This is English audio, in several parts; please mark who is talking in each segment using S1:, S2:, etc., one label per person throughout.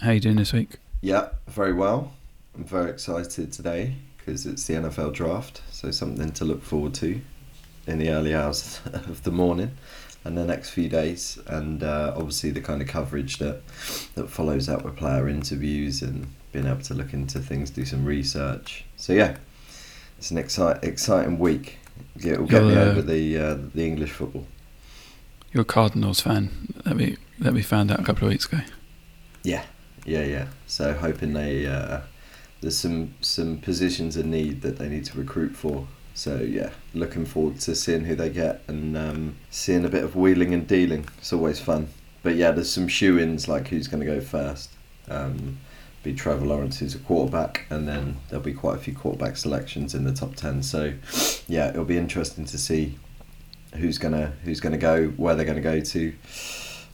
S1: How you doing this week?
S2: Yeah, very well. I'm very excited today because it's the NFL draft, so something to look forward to in the early hours of the morning and the next few days, and uh, obviously the kind of coverage that that follows that with player interviews and being able to look into things, do some research. So yeah, it's an excite, exciting week. Yeah, it'll get
S1: You're,
S2: me
S1: uh,
S2: over the uh, the English football.
S1: You're a Cardinals fan that we that we found out a couple of weeks ago.
S2: Yeah, yeah, yeah. So hoping they uh, there's some some positions in need that they need to recruit for. So yeah, looking forward to seeing who they get and um, seeing a bit of wheeling and dealing. It's always fun. But yeah, there's some shoe-ins like who's going to go first. Um, be Trevor Lawrence who's a quarterback, and then there'll be quite a few quarterback selections in the top ten. So yeah, it'll be interesting to see who's gonna who's gonna go, where they're gonna go to,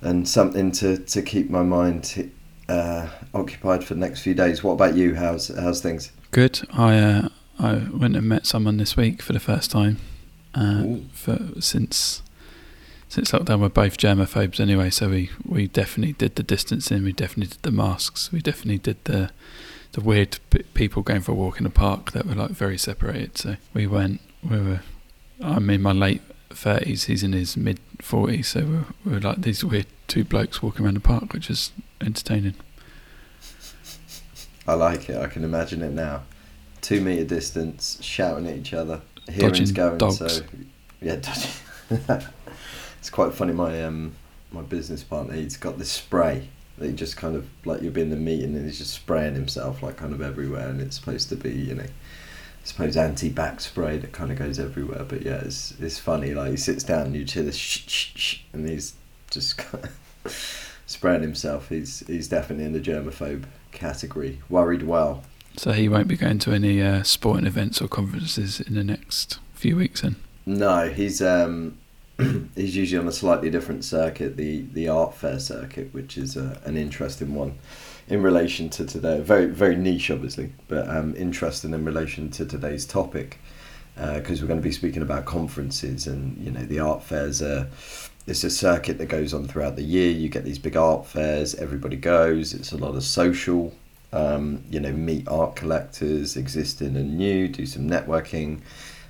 S2: and something to, to keep my mind uh, occupied for the next few days. What about you? How's how's things?
S1: Good. I uh, I went and met someone this week for the first time. Uh, for since since lockdown, we're both germaphobes anyway, so we, we definitely did the distancing. We definitely did the masks. We definitely did the the weird p- people going for a walk in the park that were like very separated. So we went. We were. I'm in my late thirties. He's in his mid forties. So we're, we're like these weird two blokes walking around the park, which is entertaining.
S2: I like it. I can imagine it now. Two meter distance, shouting at each other. Hearing's
S1: Dodging
S2: going.
S1: dogs.
S2: So yeah, dodging. it's quite funny. My um my business partner, he's got this spray that he just kind of like you'll be in the meeting and he's just spraying himself like kind of everywhere, and it's supposed to be you know. I suppose anti-back spray that kind of goes everywhere, but yeah, it's it's funny. Like he sits down, and you hear the shh, shh, shh, and he's just spraying himself. He's he's definitely in the germaphobe category. Worried well.
S1: So he won't be going to any uh, sporting events or conferences in the next few weeks. Then
S2: No, he's um, he's usually on a slightly different circuit, the the art fair circuit, which is uh, an interesting one in relation to today. Very very niche, obviously, but um, interesting in relation to today's topic because we're going to be speaking about conferences and you know the art fairs are. It's a circuit that goes on throughout the year. You get these big art fairs. Everybody goes. It's a lot of social. Um, you know, meet art collectors, existing and new. Do some networking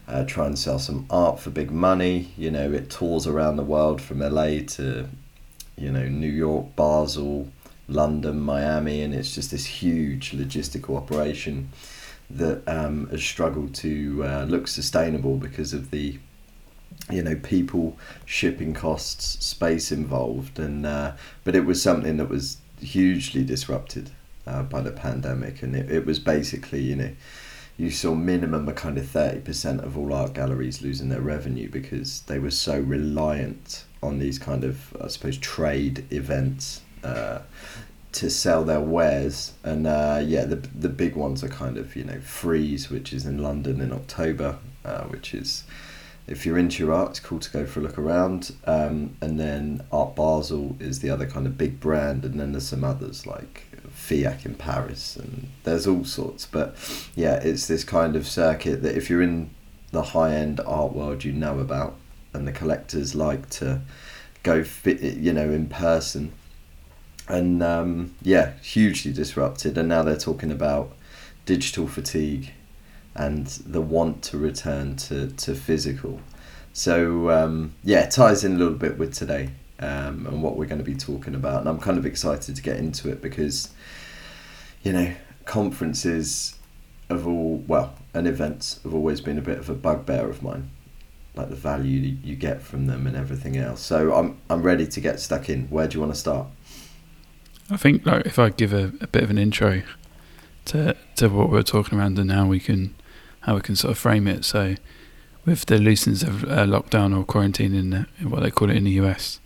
S2: uh, try and sell some art for big money. You know, it tours around the world from LA to, you know, New York, Basel, London, Miami, and it's just this huge logistical operation that um, has struggled to uh, look sustainable because of the, you know, people, shipping costs, space involved, and uh, but it was something that was hugely disrupted uh, by the pandemic, and it, it was basically, you know you saw minimum a kind of 30% of all art galleries losing their revenue because they were so reliant on these kind of i suppose trade events uh, to sell their wares. And uh, yeah the, the big ones are kind of you know Frieze which is in london in october uh, which is if you're into art it's cool to go for a look around um, and then art basel is the other kind of big brand and then there's some others like FIAC in Paris, and there's all sorts. But yeah, it's this kind of circuit that if you're in the high end art world, you know about, and the collectors like to go fit, you know, in person. And um, yeah, hugely disrupted. And now they're talking about digital fatigue and the want to return to, to physical. So um, yeah, it ties in a little bit with today um, and what we're going to be talking about. And I'm kind of excited to get into it because, you know, conferences have all, well, and events have always been a bit of a bugbear of mine. Like the value you get from them and everything else. So I'm I'm ready to get stuck in. Where do you want to start?
S1: I think like if I give a, a bit of an intro to to what we're talking around and how we can how we can sort of frame it. So with the looseness of uh, lockdown or quarantine in, the, what they call it in the US,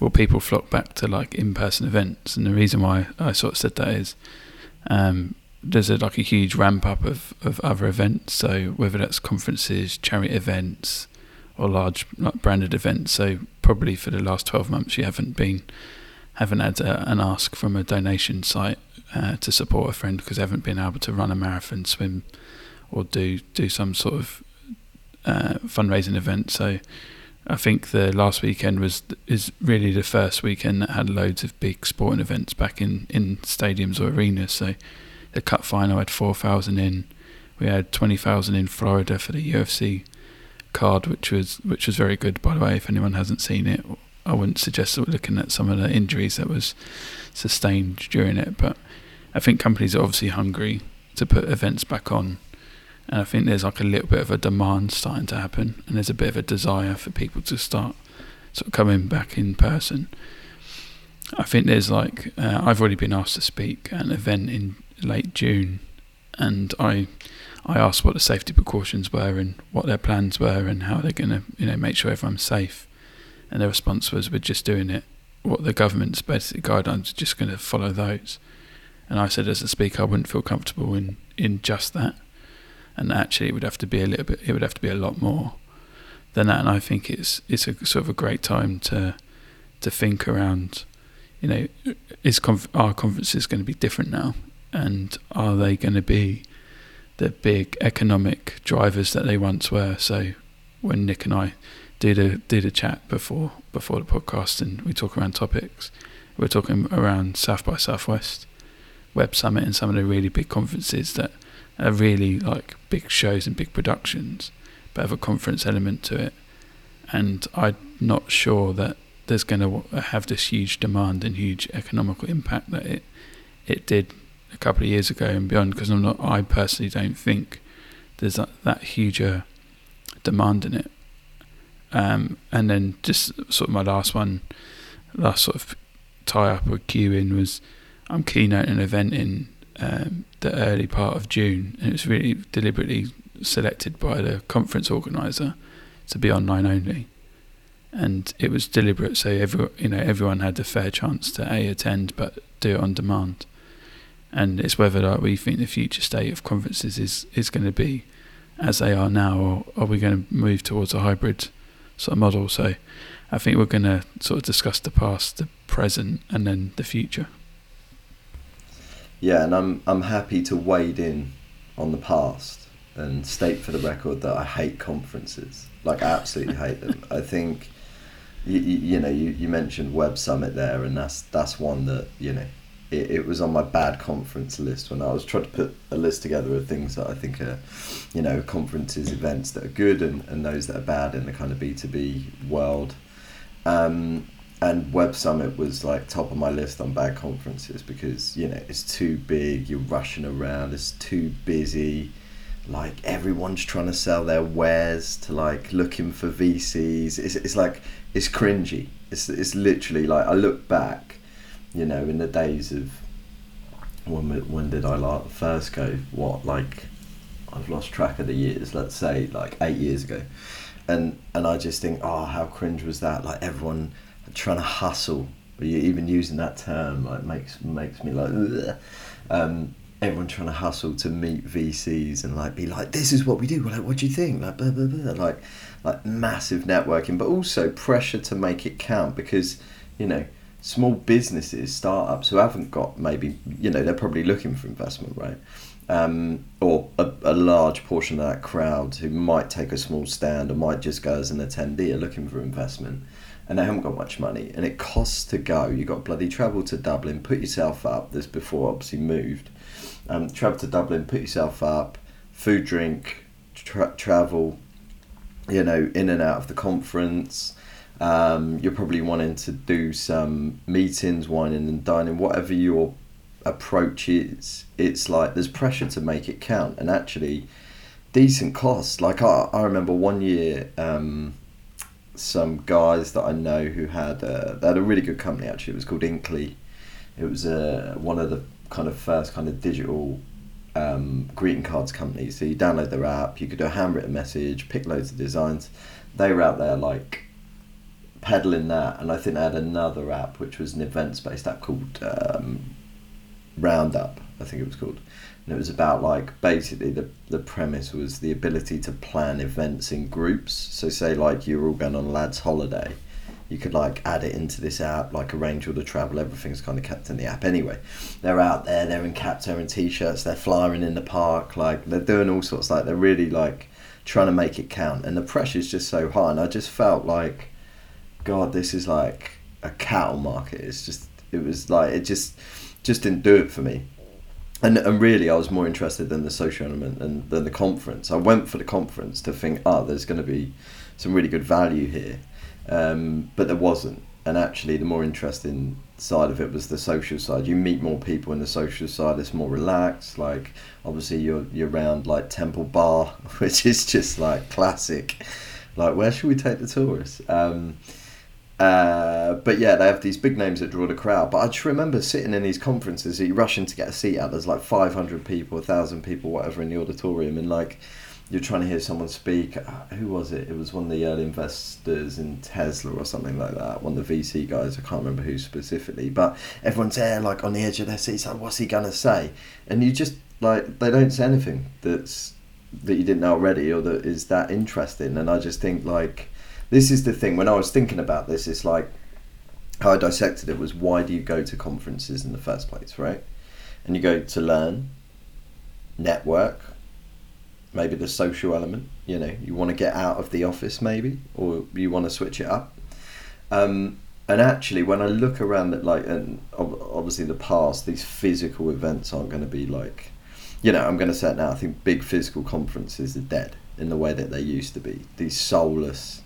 S1: will people flock back to like in-person events? And the reason why I sort of said that is um, there's a, like a huge ramp up of, of other events. So whether that's conferences, charity events, or large like branded events. So probably for the last 12 months you haven't been haven't had a, an ask from a donation site uh, to support a friend because they haven't been able to run a marathon, swim, or do do some sort of uh, fundraising event. So I think the last weekend was is really the first weekend that had loads of big sporting events back in, in stadiums or arenas. So the Cup final had four thousand in. We had twenty thousand in Florida for the UFC card, which was which was very good. By the way, if anyone hasn't seen it, I wouldn't suggest looking at some of the injuries that was sustained during it. But I think companies are obviously hungry to put events back on and I think there's like a little bit of a demand starting to happen, and there's a bit of a desire for people to start sort of coming back in person. I think there's like uh, I've already been asked to speak at an event in late June, and I I asked what the safety precautions were and what their plans were and how they're going to you know make sure everyone's safe, and their response was we're just doing it. What the government's basic guidelines are just going to follow those, and I said as a speaker I wouldn't feel comfortable in in just that and actually it would have to be a little bit it would have to be a lot more than that. And I think it's it's a sort of a great time to to think around you know is conf- our conferences going to be different now? And are they going to be the big economic drivers that they once were? So when Nick and I did a do the chat before before the podcast and we talk around topics we're talking around South by Southwest Web Summit and some of the really big conferences that are really like big shows and big productions, but have a conference element to it. And I'm not sure that there's going to have this huge demand and huge economical impact that it it did a couple of years ago and beyond. Because I'm not, I personally don't think there's that, that huge uh, demand in it. Um, and then just sort of my last one, last sort of tie up or cue in was I'm keynoting an event in um, the early part of June, and it was really deliberately selected by the conference organizer to be online only, and it was deliberate so every you know everyone had a fair chance to a attend but do it on demand, and it's whether like we think the future state of conferences is is going to be as they are now, or are we going to move towards a hybrid sort of model? So. I think we're going to sort of discuss the past, the present, and then the future
S2: yeah, and I'm I'm happy to wade in on the past and state for the record that I hate conferences. Like, I absolutely hate them. I think, you, you, you, know, you, you mentioned Web Summit there, and that's that's one that you know, it, it was on my bad conference list when I was trying to put a list together of things that I think are, you know, conferences, events that are good, and, and those that are bad in the kind of B two B world. Um, and Web Summit was like top of my list on bad conferences because you know it's too big. You're rushing around. It's too busy. Like everyone's trying to sell their wares to like looking for VCs. It's it's like it's cringy. It's it's literally like I look back, you know, in the days of when when did I like first go? What like I've lost track of the years. Let's say like eight years ago, and and I just think, oh, how cringe was that? Like everyone trying to hustle. Are you even using that term like makes makes me like. Um, everyone trying to hustle to meet VCs and like be like, this is what we do. Well, like, what do you think? Like, blah, blah, blah. like, like massive networking, but also pressure to make it count because, you know, small businesses, startups who haven't got maybe, you know, they're probably looking for investment, right? Um, or a, a large portion of that crowd who might take a small stand or might just go as an attendee are looking for investment and they haven't got much money and it costs to go. You got bloody travel to Dublin, put yourself up. This before obviously moved. Um, travel to Dublin, put yourself up, food, drink, tra- travel. You know, in and out of the conference. Um, you're probably wanting to do some meetings, wining and dining, whatever your approach is. It's like there's pressure to make it count, and actually, decent cost. Like I, I remember one year. Um, some guys that I know who had a, they had a really good company actually. It was called Inkly. It was uh, one of the kind of first kind of digital um, greeting cards companies. So you download their app, you could do a handwritten message, pick loads of designs. They were out there like peddling that, and I think they had another app which was an events based app called um, Roundup. I think it was called and it was about like basically the the premise was the ability to plan events in groups. So say like you were all going on a lad's holiday, you could like add it into this app, like arrange all the travel. Everything's kind of kept in the app anyway. They're out there, they're in caps, they're in t-shirts, they're flying in the park, like they're doing all sorts. Like they're really like trying to make it count, and the pressure is just so high. And I just felt like, God, this is like a cattle market. It's just, it was like it just, just didn't do it for me. And and really, I was more interested in the social element than than the conference. I went for the conference to think, oh, there's going to be some really good value here, um, but there wasn't. And actually, the more interesting side of it was the social side. You meet more people in the social side. It's more relaxed. Like obviously, you're you're around like Temple Bar, which is just like classic. Like where should we take the tourists? Um, uh, but yeah, they have these big names that draw the crowd. But I just remember sitting in these conferences, you rushing to get a seat out. There's like 500 people, 1,000 people, whatever, in the auditorium, and like you're trying to hear someone speak. Uh, who was it? It was one of the early investors in Tesla or something like that. One of the VC guys. I can't remember who specifically, but everyone's there, like on the edge of their seats. Like, what's he gonna say? And you just like they don't say anything that's that you didn't know already or that is that interesting. And I just think like this is the thing. When I was thinking about this, it's like how I dissected it was why do you go to conferences in the first place, right? And you go to learn, network maybe the social element. You know, you want to get out of the office, maybe, or you want to switch it up. Um, and actually, when I look around at like, and obviously the past, these physical events aren't going to be like, you know, I'm going to say it now. I think big physical conferences are dead in the way that they used to be. These soulless.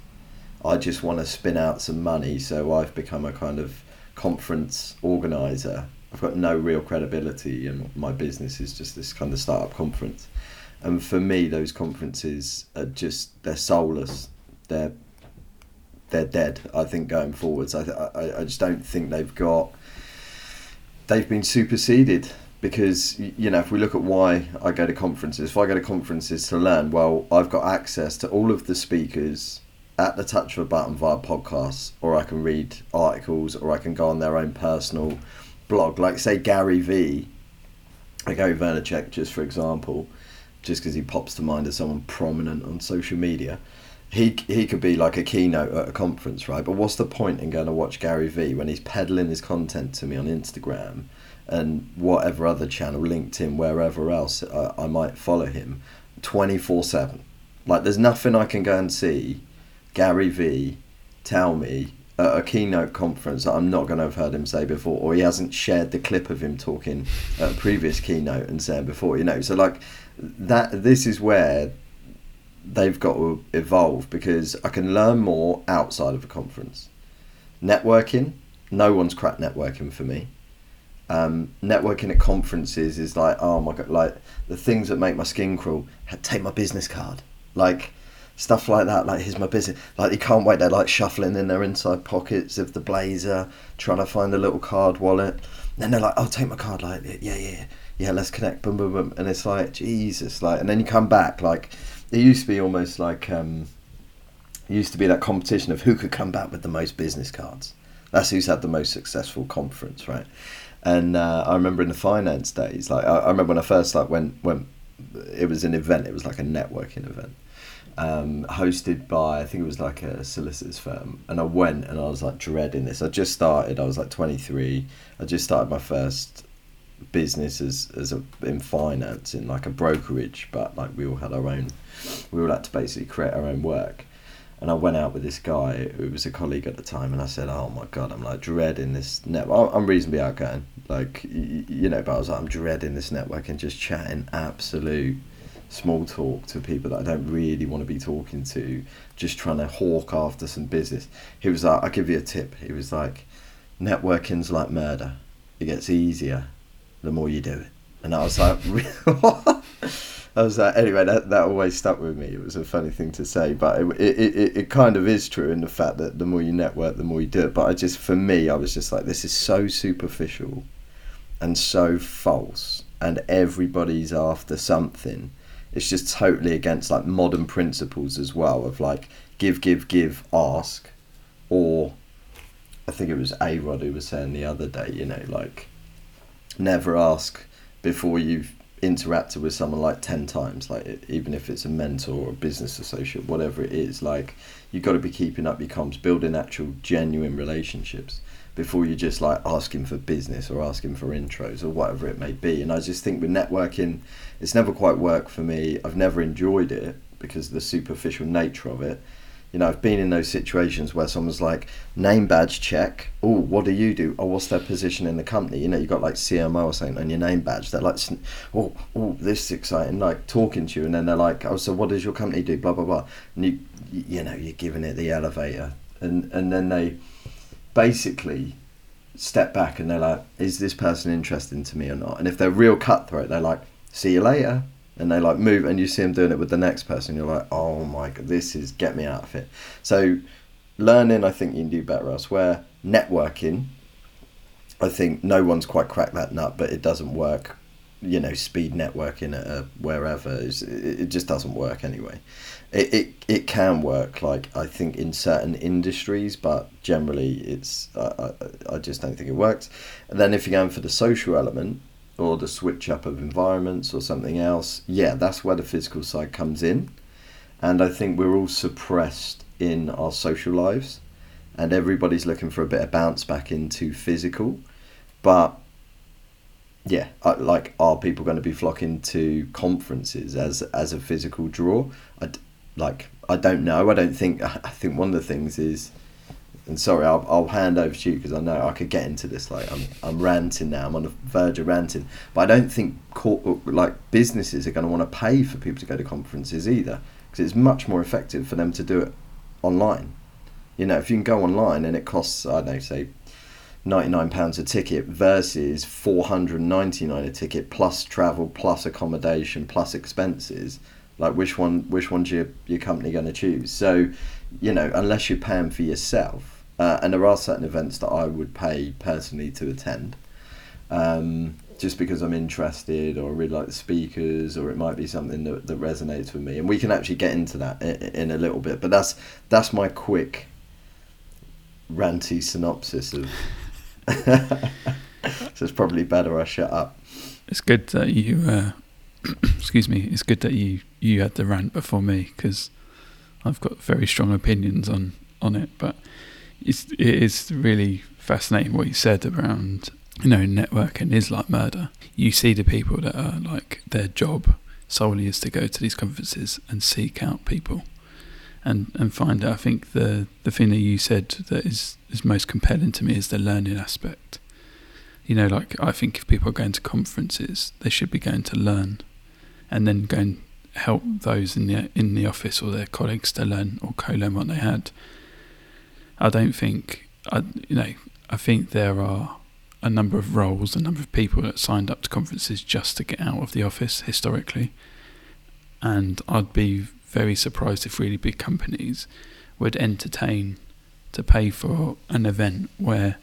S2: I just want to spin out some money, so I've become a kind of conference organizer. I've got no real credibility, and my business is just this kind of startup conference. And for me those conferences are just they're soulless. They're they're dead i think going forwards. I i, I just don't think they've got they've been superseded because you know if we look at why i go to conferences if i go to conferences to learn well i've got access to all of the speakers at the touch of a button via podcasts or i can read articles or i can go on their own personal blog like say gary vee like gary vaynerchuk just for example just because he pops to mind as someone prominent on social media. He, he could be like a keynote at a conference, right? But what's the point in going to watch Gary Vee when he's peddling his content to me on Instagram and whatever other channel, LinkedIn, wherever else I, I might follow him 24 7? Like, there's nothing I can go and see Gary Vee tell me at a keynote conference that I'm not going to have heard him say before, or he hasn't shared the clip of him talking at a previous keynote and saying before, you know. So, like, that this is where they've got to evolve because I can learn more outside of a conference. Networking, no one's cracked networking for me. Um, networking at conferences is like, oh my god, like the things that make my skin crawl. Take my business card, like stuff like that. Like here's my business. Like you can't wait. They're like shuffling in their inside pockets of the blazer, trying to find a little card wallet. Then they're like, oh, take my card. Like yeah, yeah yeah, let's connect, boom, boom, boom, and it's like Jesus, like, and then you come back, like, it used to be almost like, um, used to be that competition of who could come back with the most business cards. That's who's had the most successful conference, right? And uh, I remember in the finance days, like, I, I remember when I first like went when it was an event, it was like a networking event. Um, hosted by I think it was like a solicitors firm, and I went and I was like dreading this. I just started. I was like twenty three. I just started my first business as as a in finance in like a brokerage, but like we all had our own. We all had to basically create our own work. And I went out with this guy who was a colleague at the time, and I said, "Oh my god, I'm like dreading this network. I'm reasonably outgoing, like you know, but I was like, I'm dreading this network and just chatting absolute small talk to people that I don't really want to be talking to, just trying to hawk after some business." He was like, "I'll give you a tip." He was like, "Networking's like murder. It gets easier the more you do it. And I was like, I was like, anyway, that, that always stuck with me. It was a funny thing to say, but it, it, it, it kind of is true in the fact that the more you network, the more you do it. But I just, for me, I was just like, this is so superficial and so false, and everybody's after something. It's just totally against like modern principles as well of like give, give, give, ask, or I think it was A Rod who was saying the other day, you know, like never ask before you've interacted with someone like 10 times like even if it's a mentor or a business associate whatever it is like you've got to be keeping up your comms building actual genuine relationships before you just like asking for business or asking for intros or whatever it may be and i just think with networking it's never quite worked for me i've never enjoyed it because of the superficial nature of it. You know, I've been in those situations where someone's like, name badge check. Oh, what do you do? Oh, what's their position in the company? You know, you've got like CMO or something on your name badge. They're like, oh, oh, this is exciting, like talking to you, and then they're like, oh, so what does your company do? Blah blah blah. And you, you know, you're giving it the elevator, and and then they basically step back and they're like, is this person interesting to me or not? And if they're real cutthroat, they're like, see you later. And they like move and you see them doing it with the next person you're like oh my god this is get me out of it. So learning i think you can do better elsewhere. Networking i think no one's quite cracked that nut but it doesn't work. You know speed networking at wherever is it just doesn't work anyway it, it it can work like i think in certain industries but generally it's I, I, I just don't think it works and then if you're going for the social element or the switch up of environments or something else, yeah, that's where the physical side comes in. And I think we're all suppressed in our social lives, and everybody's looking for a bit of bounce back into physical. But yeah, like, are people going to be flocking to conferences as as a physical draw? I like I don't know. I don't think. I think one of the things is and sorry, I'll, I'll hand over to you because I know I could get into this. Like I'm, I'm ranting now. I'm on the verge of ranting, but I don't think like businesses are going to want to pay for people to go to conferences either, because it's much more effective for them to do it online. You know, if you can go online and it costs, I don't know, say ninety nine pounds a ticket versus four hundred ninety nine a ticket plus travel plus accommodation plus expenses. Like which one? Which one's your your company going to choose? So, you know, unless you're paying for yourself uh, and there are certain events that I would pay personally to attend, um, just because I'm interested or really like the speakers, or it might be something that, that resonates with me. And we can actually get into that in, in a little bit. But that's that's my quick ranty synopsis of. so it's probably better I shut up.
S1: It's good that you. Uh, excuse me. It's good that you you had the rant before me because I've got very strong opinions on on it, but it's, it is really fascinating what you said around you know networking is like murder. You see the people that are like their job solely is to go to these conferences and seek out people and and find out. I think the the thing that you said that is is most compelling to me is the learning aspect. You know, like I think if people are going to conferences, they should be going to learn, and then go and help those in the in the office or their colleagues to learn or co-learn what they had. I don't think I you know I think there are a number of roles, a number of people that signed up to conferences just to get out of the office historically, and I'd be very surprised if really big companies would entertain to pay for an event where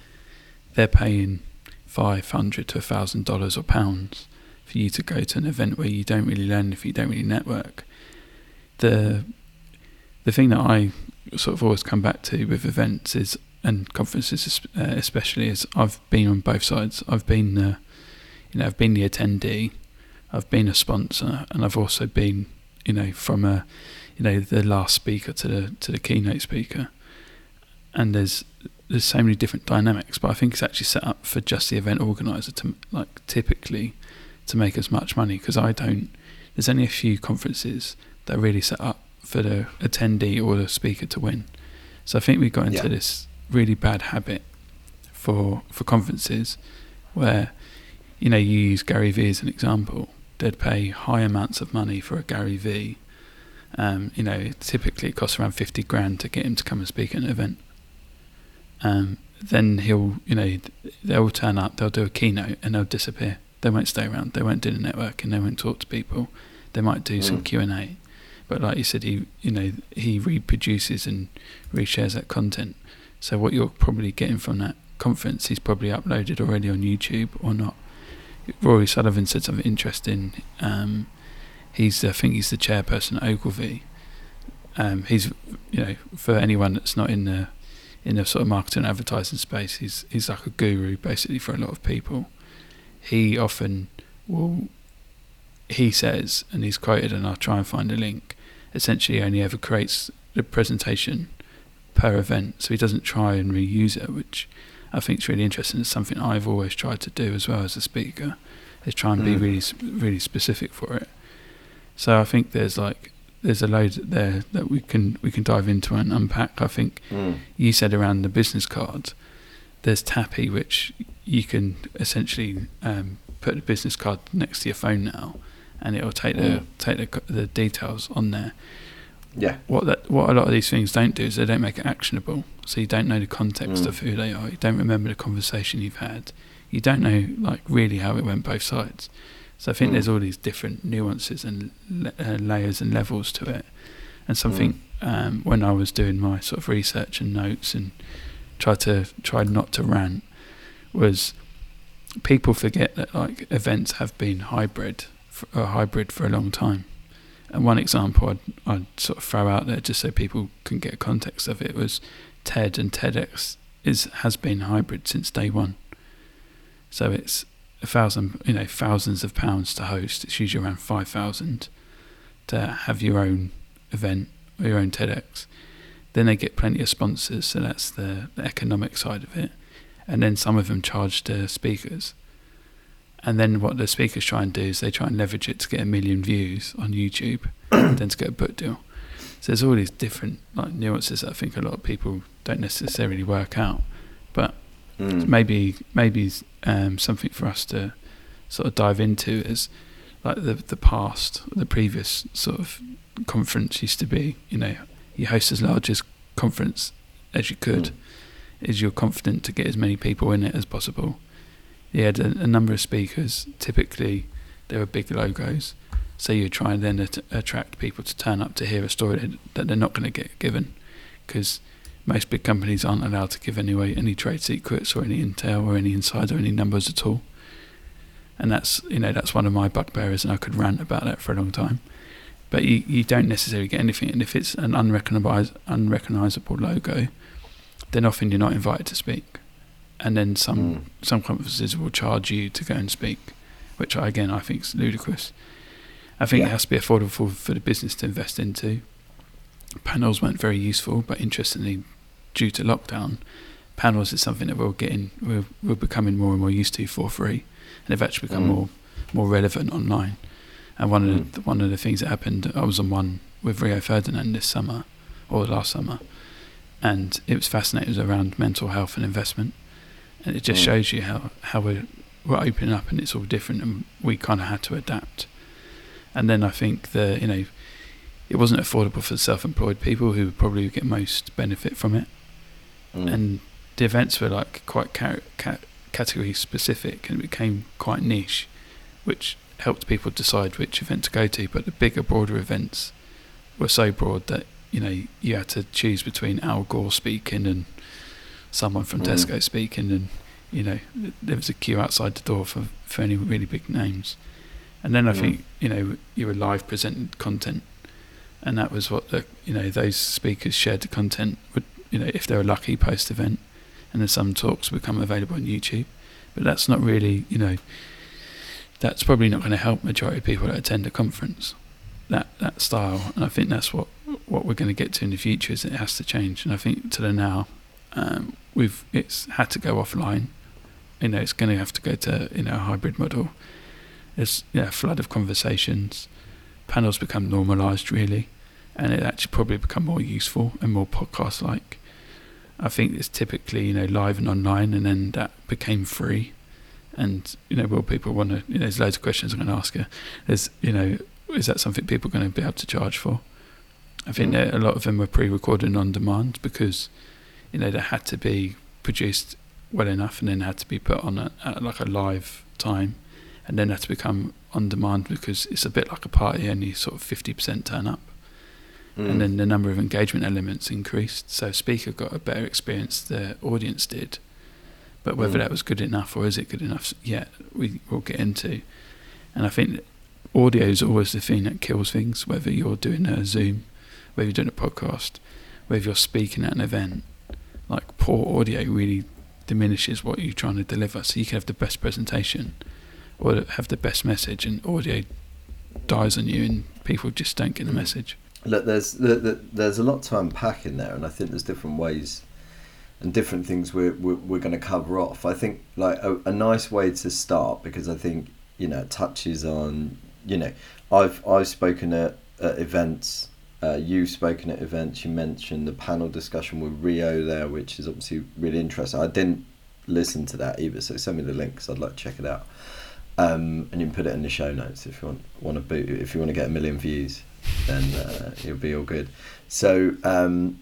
S1: they're paying five hundred to a thousand dollars or pounds for you to go to an event where you don't really learn if you don't really network. The the thing that I sort of always come back to with events is and conferences uh, especially is I've been on both sides. I've been you know, I've been the attendee, I've been a sponsor, and I've also been, you know, from a, you know, the last speaker to the to the keynote speaker. And there's there's so many different dynamics, but I think it's actually set up for just the event organizer to like typically to make as much money because I don't. There's only a few conferences that are really set up for the attendee or the speaker to win. So I think we got into yeah. this really bad habit for for conferences where you know you use Gary Vee as an example. They'd pay high amounts of money for a Gary Vee. Um, you know, typically it costs around fifty grand to get him to come and speak at an event. Um, then he'll, you know, they'll turn up, they'll do a keynote, and they'll disappear. They won't stay around. They won't do the networking. They won't talk to people. They might do mm. some Q and A, but like you said, he you know he reproduces and reshares that content. So what you're probably getting from that conference, he's probably uploaded already on YouTube or not. Rory Sullivan said something interesting. Um, he's I think he's the chairperson at Ogilvy. Um, he's you know for anyone that's not in the in the sort of marketing and advertising space, he's he's like a guru basically for a lot of people. He often will he says, and he's quoted, and I'll try and find a link essentially only ever creates the presentation per event, so he doesn't try and reuse it, which I think is really interesting. It's something I've always tried to do as well as a speaker, is try and mm. be really really specific for it. So I think there's like there's a load there that we can we can dive into and unpack. I think
S2: Mm.
S1: you said around the business card, there's Tappy, which you can essentially um, put a business card next to your phone now, and it'll take the
S2: Mm.
S1: take the, the details on there.
S2: Yeah.
S1: What that what a lot of these things don't do is they don't make it actionable. So you don't know the context
S2: Mm.
S1: of who they are. You don't remember the conversation you've had. You don't know like really how it went both sides. So I think
S2: Mm.
S1: there's all these different nuances and la- uh, layers and levels to it. And something um, when I was doing my sort of research and notes and tried to try not to rant was people forget that like events have been hybrid for, uh, hybrid for a long time. And one example I'd, I'd sort of throw out there just so people can get context of it was TED and TEDx is has been hybrid since day one. So it's a thousand, you know, thousands of pounds to host. It's usually around five thousand to have your own event or your own TEDx. Then they get plenty of sponsors, so that's the, the economic side of it. And then some of them charge the speakers. And then what the speakers try and do is they try and leverage it to get a million views on YouTube, and then to get a book deal. So there's all these different like nuances that I think a lot of people don't necessarily work out. But
S2: Mm.
S1: maybe maybe um, something for us to sort of dive into is like the the past, the previous sort of conference used to be. You know, you host as large as conference as you could.
S2: Mm.
S1: Is you're confident to get as many people in it as possible. You had a, a number of speakers. Typically, there were big logos, so you try and then at- attract people to turn up to hear a story that, that they're not going to get given, because most big companies aren't allowed to give anyway any trade secrets or any intel or any insider or any numbers at all. And that's you know that's one of my bugbears, and I could rant about that for a long time. But you, you don't necessarily get anything, and if it's an unrecognized, unrecognizable logo, then often you're not invited to speak. And then some
S2: Mm.
S1: some conferences will charge you to go and speak, which I, again I think is ludicrous. I think
S2: Yeah.
S1: it has to be affordable for, for the business to invest into. Panels weren't very useful, but interestingly, due to lockdown, panels is something that we're getting we're, we're becoming more and more used to for free, and they've actually become
S2: Mm.
S1: more more relevant online. And one of
S2: Mm.
S1: the, one of the things that happened, I was on one with Rio Ferdinand this summer or last summer, and it was fascinating. It was around mental health and investment, and it just
S2: Mm.
S1: shows you how how we're we're opening up and it's all different, and we kind of had to adapt. And then I think the you know it wasn't affordable for the self-employed people who would probably get most benefit from it
S2: Mm.
S1: and the events were like quite ca- ca- category specific and it became quite niche, which helped people decide which event to go to. But the bigger, broader events were so broad that you know you had to choose between Al Gore speaking and someone from
S2: Mm.
S1: Tesco speaking, and you know there was a queue outside the door for for any really big names. And then I
S2: Mm.
S1: think you know you were live presented content, and that was what the you know those speakers shared the content would you know if they were lucky post event, and then some talks become available on YouTube, but that's not really you know that's probably not going to help majority of people that attend a conference that that style, and I think that's what what we're going to get to in the future is it has to change, and I think to the now um, we've it's had to go offline. You know, it's going to have to go to you know a hybrid model. There's yeah, a flood of conversations. Panels become normalised really, and it actually probably become more useful and more podcast like. I think it's typically you know live and online, and then that became free. And you know, will people want to? You know, there's loads of questions I'm going to ask you. There's you know, is that something people are going to be able to charge for? I think
S2: Mm.
S1: that a lot of them were pre-recorded and on demand because you know they had to be produced well enough and then had to be put on at, at like a live time and then had to become on demand because it's a bit like a party only sort of 50% turn up
S2: Mm.
S1: and then the number of engagement elements increased so speaker got a better experience the audience did but whether
S2: Mm.
S1: that was good enough or is it good enough yet we will get into and i think audio is always the thing that kills things whether you're doing a zoom whether you're doing a podcast whether you're speaking at an event like poor audio really diminishes what you're trying to deliver so you can have the best presentation or have the best message and audio dies on you and people just don't get the
S2: Mm.
S1: message
S2: Look, there's the, the, there's a lot to unpack in there, and I think there's different ways and different things we're we're, we're going to cover off. I think like a, a nice way to start because I think you know touches on you know I've I've spoken at, at events uh, you've spoken at events. You mentioned the panel discussion with Rio there, which is obviously really interesting. I didn't listen to that either, so send me the link because I'd like to check it out. Um, and you can put it in the show notes if you want want to boot. If you want to get a million views, then uh, it'll be all good. So, um,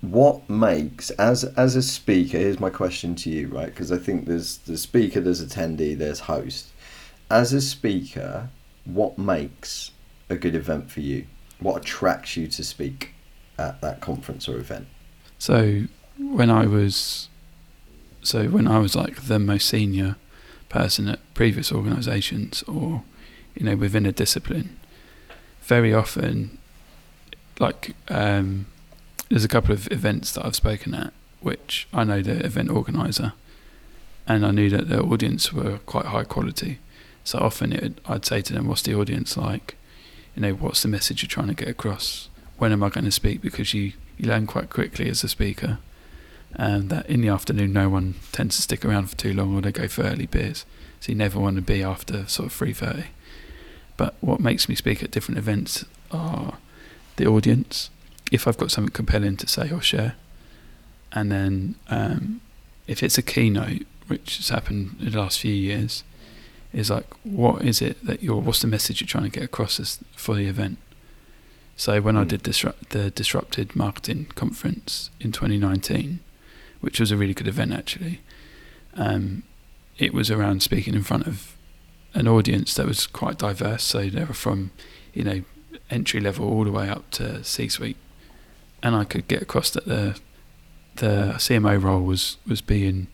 S2: what makes as as a speaker? Here's my question to you, right? Because I think there's the speaker, there's attendee, there's host. As a speaker, what makes a good event for you? What attracts you to speak at that conference or event?
S1: So when I was, so when I was like the most senior person at previous organisations or, you know, within a discipline, very often, like, um, there's a couple of events that I've spoken at, which I know the event organizer, and I knew that the audience were quite high quality. So often it, I'd say to them, "What's the audience like? You know, what's the message you're trying to get across? When am I going to speak?" Because you you learn quite quickly as a speaker, and that in the afternoon no one tends to stick around for too long, or they go for early beers. So you never want to be after sort of three thirty. But what makes me speak at different events are the audience if I've got something compelling to say or share, and then um, if it's a keynote, which has happened in the last few years, is like what is it that you're, what's the message you're trying to get across as, for the event? So when mm. I hmm. did disrupt, the disrupted marketing conference in 2019, which was a really good event actually, um, it was around speaking in front of an audience that was quite diverse. So they were from, you know, entry level all the way up to C-suite and I could get across that the the CMO role was was being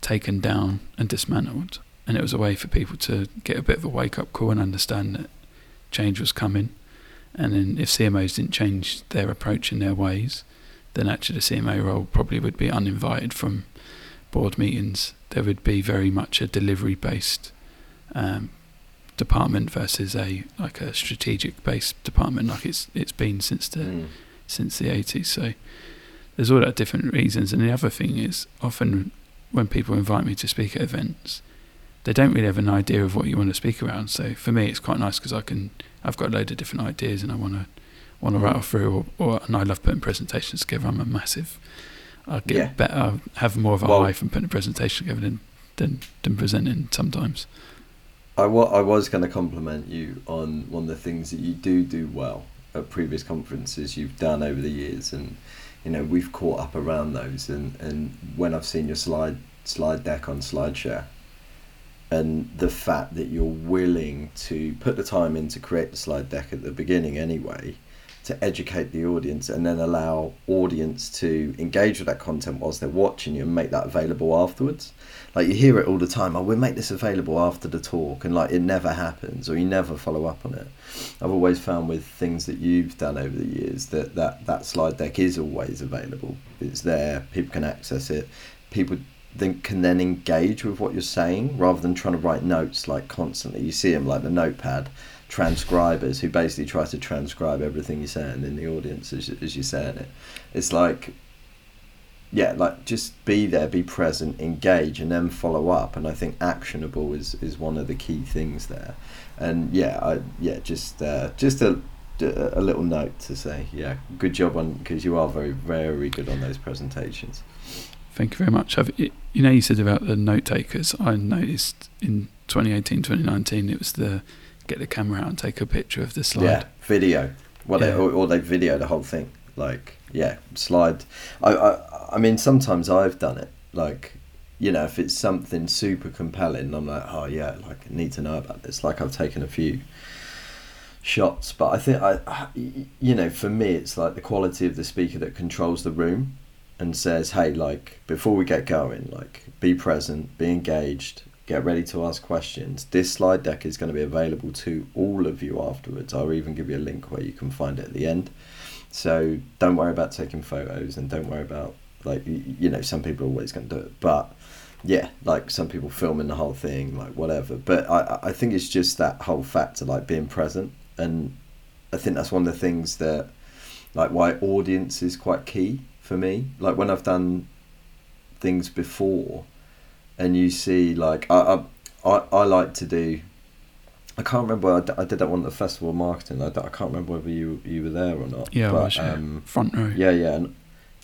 S1: taken down and dismantled, and it was a way for people to get a bit of a wake up call and understand that change was coming. And then if CMOs didn't change their approach and their ways, then actually the CMO role probably would be uninvited from board meetings. There would be very much a delivery based um, department versus a like a strategic based department, like it's it's been since the mm since the 80s. So there's all that different reasons. And the other thing is, often when people invite me to speak at events, they don't really have an idea of what you want to speak around. So for me, it's quite nice because I can, I've got a load of different ideas and I want to want to rattle mm. through. Or, or and I love putting presentations together. I'm a massive. I get yeah. better. I have more of a well, high from putting a presentation together than than, than presenting sometimes.
S2: I, wa- I was going to compliment you on one of the things that you do do well at previous conferences you've done over the years, and you know we've caught up around those. And, and when I've seen your slide slide deck on SlideShare, and the fact that you're willing to put the time in to create the slide deck at the beginning anyway, to educate the audience, and then allow audience to engage with that content whilst they're watching you and make that available afterwards like you hear it all the time oh we'll make this available after the talk and like it never happens or you never follow up on it. I've always found with things that you've done over the years that that, that slide deck is always available. It's there people can access it. People then can then engage with what you're saying rather than trying to write notes like constantly. You see them like the notepad transcribers who basically try to transcribe everything you're saying in the audience as, as you're saying it. It's like yeah, like just be there, be present, engage, and then follow up. And I think actionable is, is one of the key things there. And yeah, I yeah just uh, just a a little note to say yeah, good job on because you are very very good on those presentations.
S1: Thank you very much. I've, you know, you said about the note takers. I noticed in 2018, 2019, it was the get the camera out and take a picture of the slide. Yeah,
S2: video. Well, yeah. they, or, or they video the whole thing. Like, yeah, slide. I, I I mean, sometimes I've done it. Like, you know, if it's something super compelling, I'm like, oh yeah, like I need to know about this. Like I've taken a few shots, but I think I, you know, for me, it's like the quality of the speaker that controls the room and says, hey, like before we get going, like be present, be engaged, get ready to ask questions. This slide deck is going to be available to all of you afterwards. I'll even give you a link where you can find it at the end. So don't worry about taking photos and don't worry about like you know, some people are always going to do it, but yeah, like some people filming the whole thing, like whatever. But I I think it's just that whole factor, like being present, and I think that's one of the things that like why audience is quite key for me. Like when I've done things before, and you see like I I I, I like to do I can't remember. I, d- I did that one at the festival of marketing. I, d- I can't remember whether you you were there or not.
S1: Yeah, I
S2: but,
S1: was, yeah.
S2: um,
S1: Front row.
S2: yeah, yeah, and,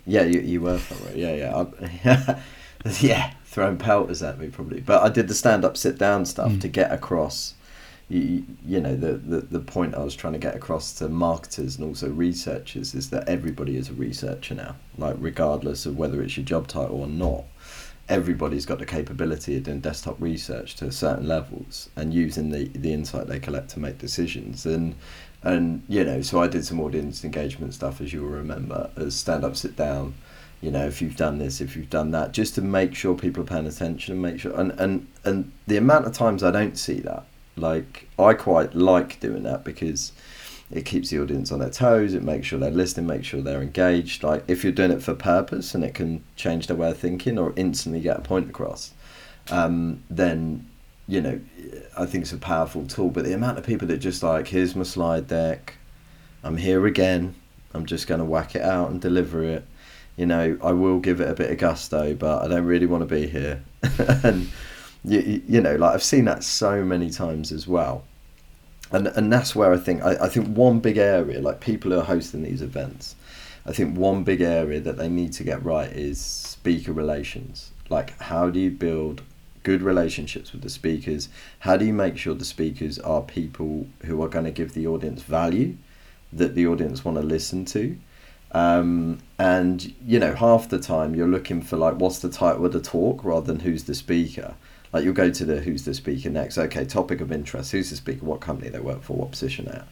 S2: yeah. You, you were front row. Yeah, yeah, I, yeah. Throwing pelters at me probably, but I did the stand up, sit down stuff
S1: Mm.
S2: to get across. You, you know the, the the point I was trying to get across to marketers and also researchers is that everybody is a researcher now, like regardless of whether it's your job title or not everybody's got the capability of doing desktop research to certain levels and using the, the insight they collect to make decisions. And and you know so I did some audience engagement stuff as you'll remember as stand up sit down you know if you've done this if you've done that just to make sure people are paying attention and make sure and and and the amount of times I don't see that like I quite like doing that because it keeps the audience on their toes. It makes sure they're listening makes sure they're engaged. Like if you're doing it for purpose and it can change their way of thinking or instantly get a point across um, then you know i think it's a powerful tool. But the amount of people that just like here's my slide deck. I'm here again. I'm just going to whack it out and deliver it. You know i will give it a bit of gusto but i don't really want to be here. And you, you know like i've seen that so many times as well and and that's where I think I, I think one big area like people who are hosting these events I think one big area that they need to get right is speaker relations. Like how do you build good relationships with the speakers? How do you make sure the speakers are people who are going to give the audience value that the audience want to listen to? Um, and you know half the time you're looking for like what's the title of the talk rather than who's the speaker like you'll go to the who's the speaker next. Okay topic of interest. Who's the speaker? What company they work for? What position at?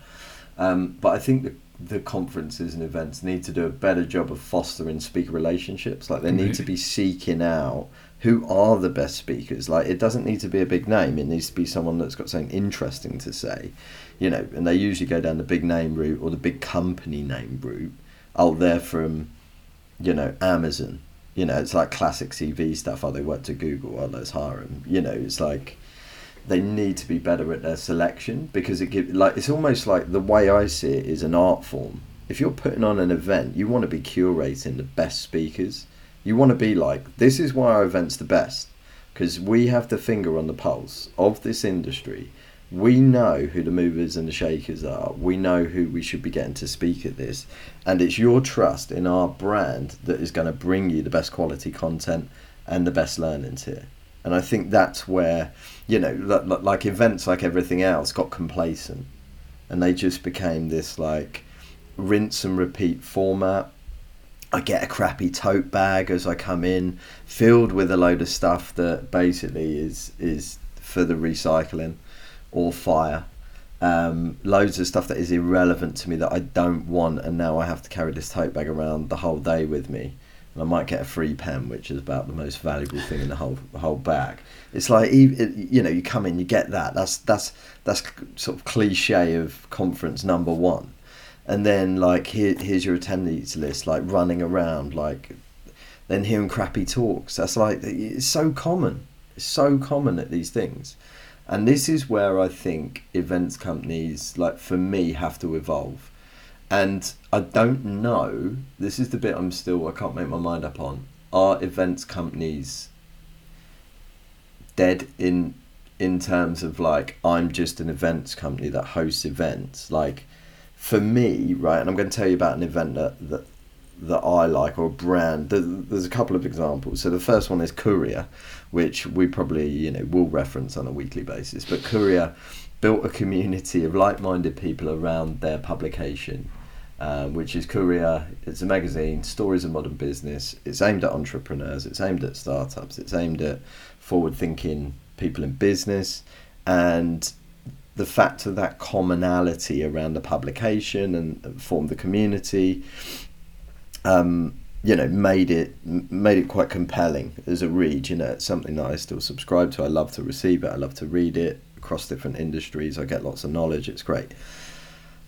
S2: Um, but I think the, the conferences and events need to do a better job of fostering speaker relationships. Like they need to be seeking out who are the best speakers. Like it doesn't need to be a big name. It needs to be someone that's got something interesting to say you know and they usually go down the big name route or the big company name route oh they're from you know amazon you know it's like classic cv stuff oh they worked at google oh let's hire them you know it's like they need to be better at their selection because it give like it's almost like the way i see it is an art form. If you're putting on an event you want to be curating the best speakers. You want to be like this is why our event's the best because we have the finger on the pulse of this industry we know who the movers and the shakers are. We know who we should be getting to speak at this. And it's your trust in our brand that is going to bring you the best quality content and the best learnings here. And I think that's where, you know, li- li- like events like everything else got complacent. And they just became this like rinse and repeat format. I get a crappy tote bag as I come in, filled with a load of stuff that basically is is for the recycling or fire. Um, loads of stuff that is irrelevant to me that I don't want, and now I have to carry this tote bag around the whole day with me. And I might get a free pen, which is about the most valuable thing in the whole whole bag. It's like you know, you come in, you get that. That's that's that's sort of cliche of conference number one, and then like here here's your attendees list, like running around, like then hearing crappy talks. That's like it's so common. It's so common at these things. And this is where I think events companies, like for me, have to evolve. And I don't know, this is the bit I'm still, I can't make my mind up on. Are events companies dead in in terms of like I'm just an events company that hosts events? Like for me, right, and I'm going to tell you about an event that, that that I like or a brand. There- There's a couple of examples. So the first one is Courier, which we probably you know will reference on a weekly basis. But Courier built a community of like-minded people around their publication, um, which is Courier. It's a magazine, stories of modern business. It's aimed at entrepreneurs. It's aimed at startups. It's aimed at forward-thinking people in business, and the fact of that commonality around the publication and formed the community um, you know, made it made it quite compelling as a read. You know, it's something that I still subscribe to. I love to receive it. I love to read it across different industries. I get lots of knowledge. It's great.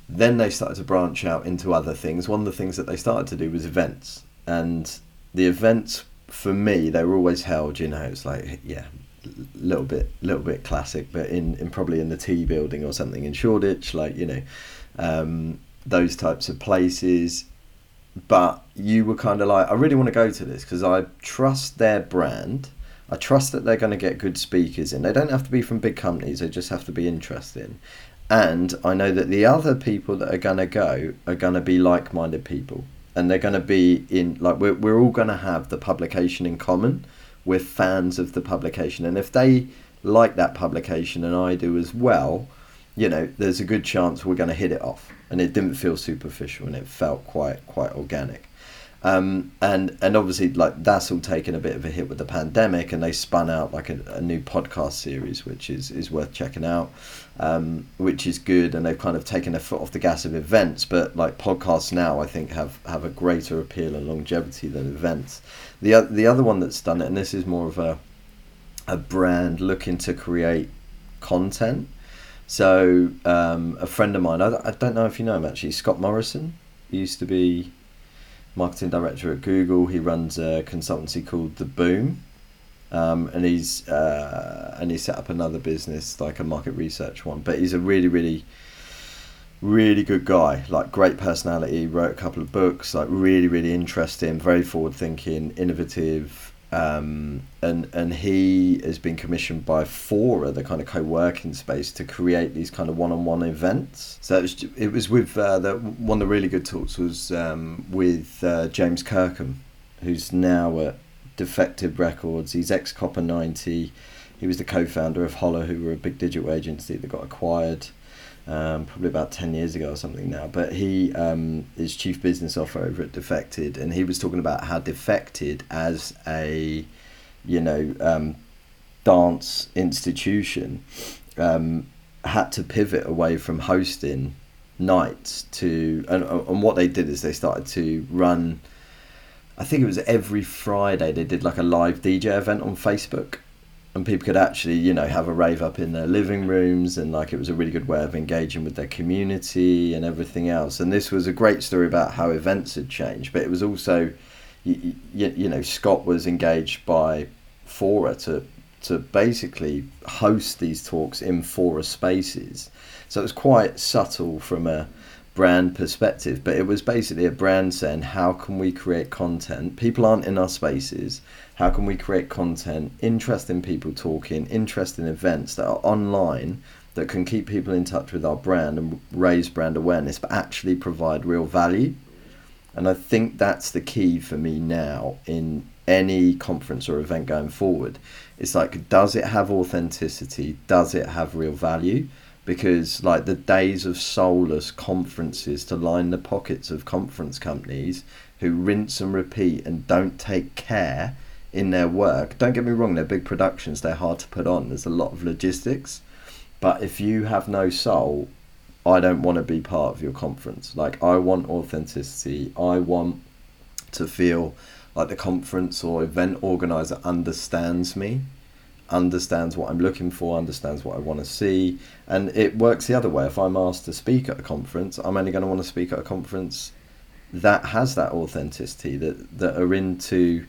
S2: Then they started to branch out into other things. One of the things that they started to do was events, and the events for me they were always held. You know, it's like yeah, little bit little bit classic, but in, in probably in the Tea building or something in Shoreditch, like you know, um, those types of places but you were kind of like, I really want to go to this because I trust their brand. I trust that they're going to get good speakers in. They don't have to be from big companies, they just have to be interesting. And I know that the other people that are going to go are going to be like minded people. And they're going to be in, like, we're, we're all going to have the publication in common. We're fans of the publication. And if they like that publication and I do as well, you know, there's a good chance we're going to hit it off. And it didn't feel superficial and it felt quite, quite organic. Um, and and obviously like that's all taken a bit of a hit with the pandemic and they spun out like a, a new podcast series which is, is worth checking out um, which is good and they've kind of taken a foot off the gas of events but like podcasts now I think have, have a greater appeal and longevity than events the, the other one that's done it and this is more of a a brand looking to create content so um, a friend of mine I, I don't know if you know him actually Scott Morrison he used to be marketing director at Google. He runs a consultancy called The Boom, um, and he's uh, and he set up another business like a market research one. But he's a really, really, really good guy. Like great personality. Wrote a couple of books. Like really, really interesting. Very forward thinking, innovative. Um, and and he has been commissioned by Fora, the kind of co-working space, to create these kind of one-on-one events. So it was, it was with uh, the, one of the really good talks was um, with uh, James Kirkham, who's now at Defected Records. He's ex Copa90. He was the co-founder of Holler, who were a big digital agency that got acquired um, probably about 10 years ago or something now. But he um, is chief business officer over at Defected, and he was talking about how Defected as a, you know, um, dance institution um, had to pivot away from hosting nights to, and, and what they did is they started to run. I think it was every Friday they did like a live DJ event on Facebook and people could actually you know have a rave up in their living rooms and like it was a really good way of engaging with their community and everything else. And this was a great story about how events had changed but it was also you, you, you know Scott was engaged by Fora to to basically host these talks in Fora spaces. So it was quite subtle from a brand perspective, but it was basically a brand saying, how can we create content? People aren't in our spaces. How can we create content, interesting people talking, interesting events that are online that can keep people in touch with our brand and raise brand awareness, but actually provide real value? And I think that's the key for me now in any conference or event going forward. It's like, does it have authenticity? Does it have real value? Because like the days of soulless conferences to line the pockets of conference companies who rinse and repeat and don't take care in their work. Don't get me wrong they're big productions they're hard to put on there's a lot of logistics but if you have no soul i don't want to be part of your conference. Like i want authenticity. I want to feel like the conference or event organizer understands me understands what I'm looking for, understands what I want to see, and it works the other way. If I'm asked to speak at a conference, I'm only going to want to speak at a conference that has that authenticity that that are into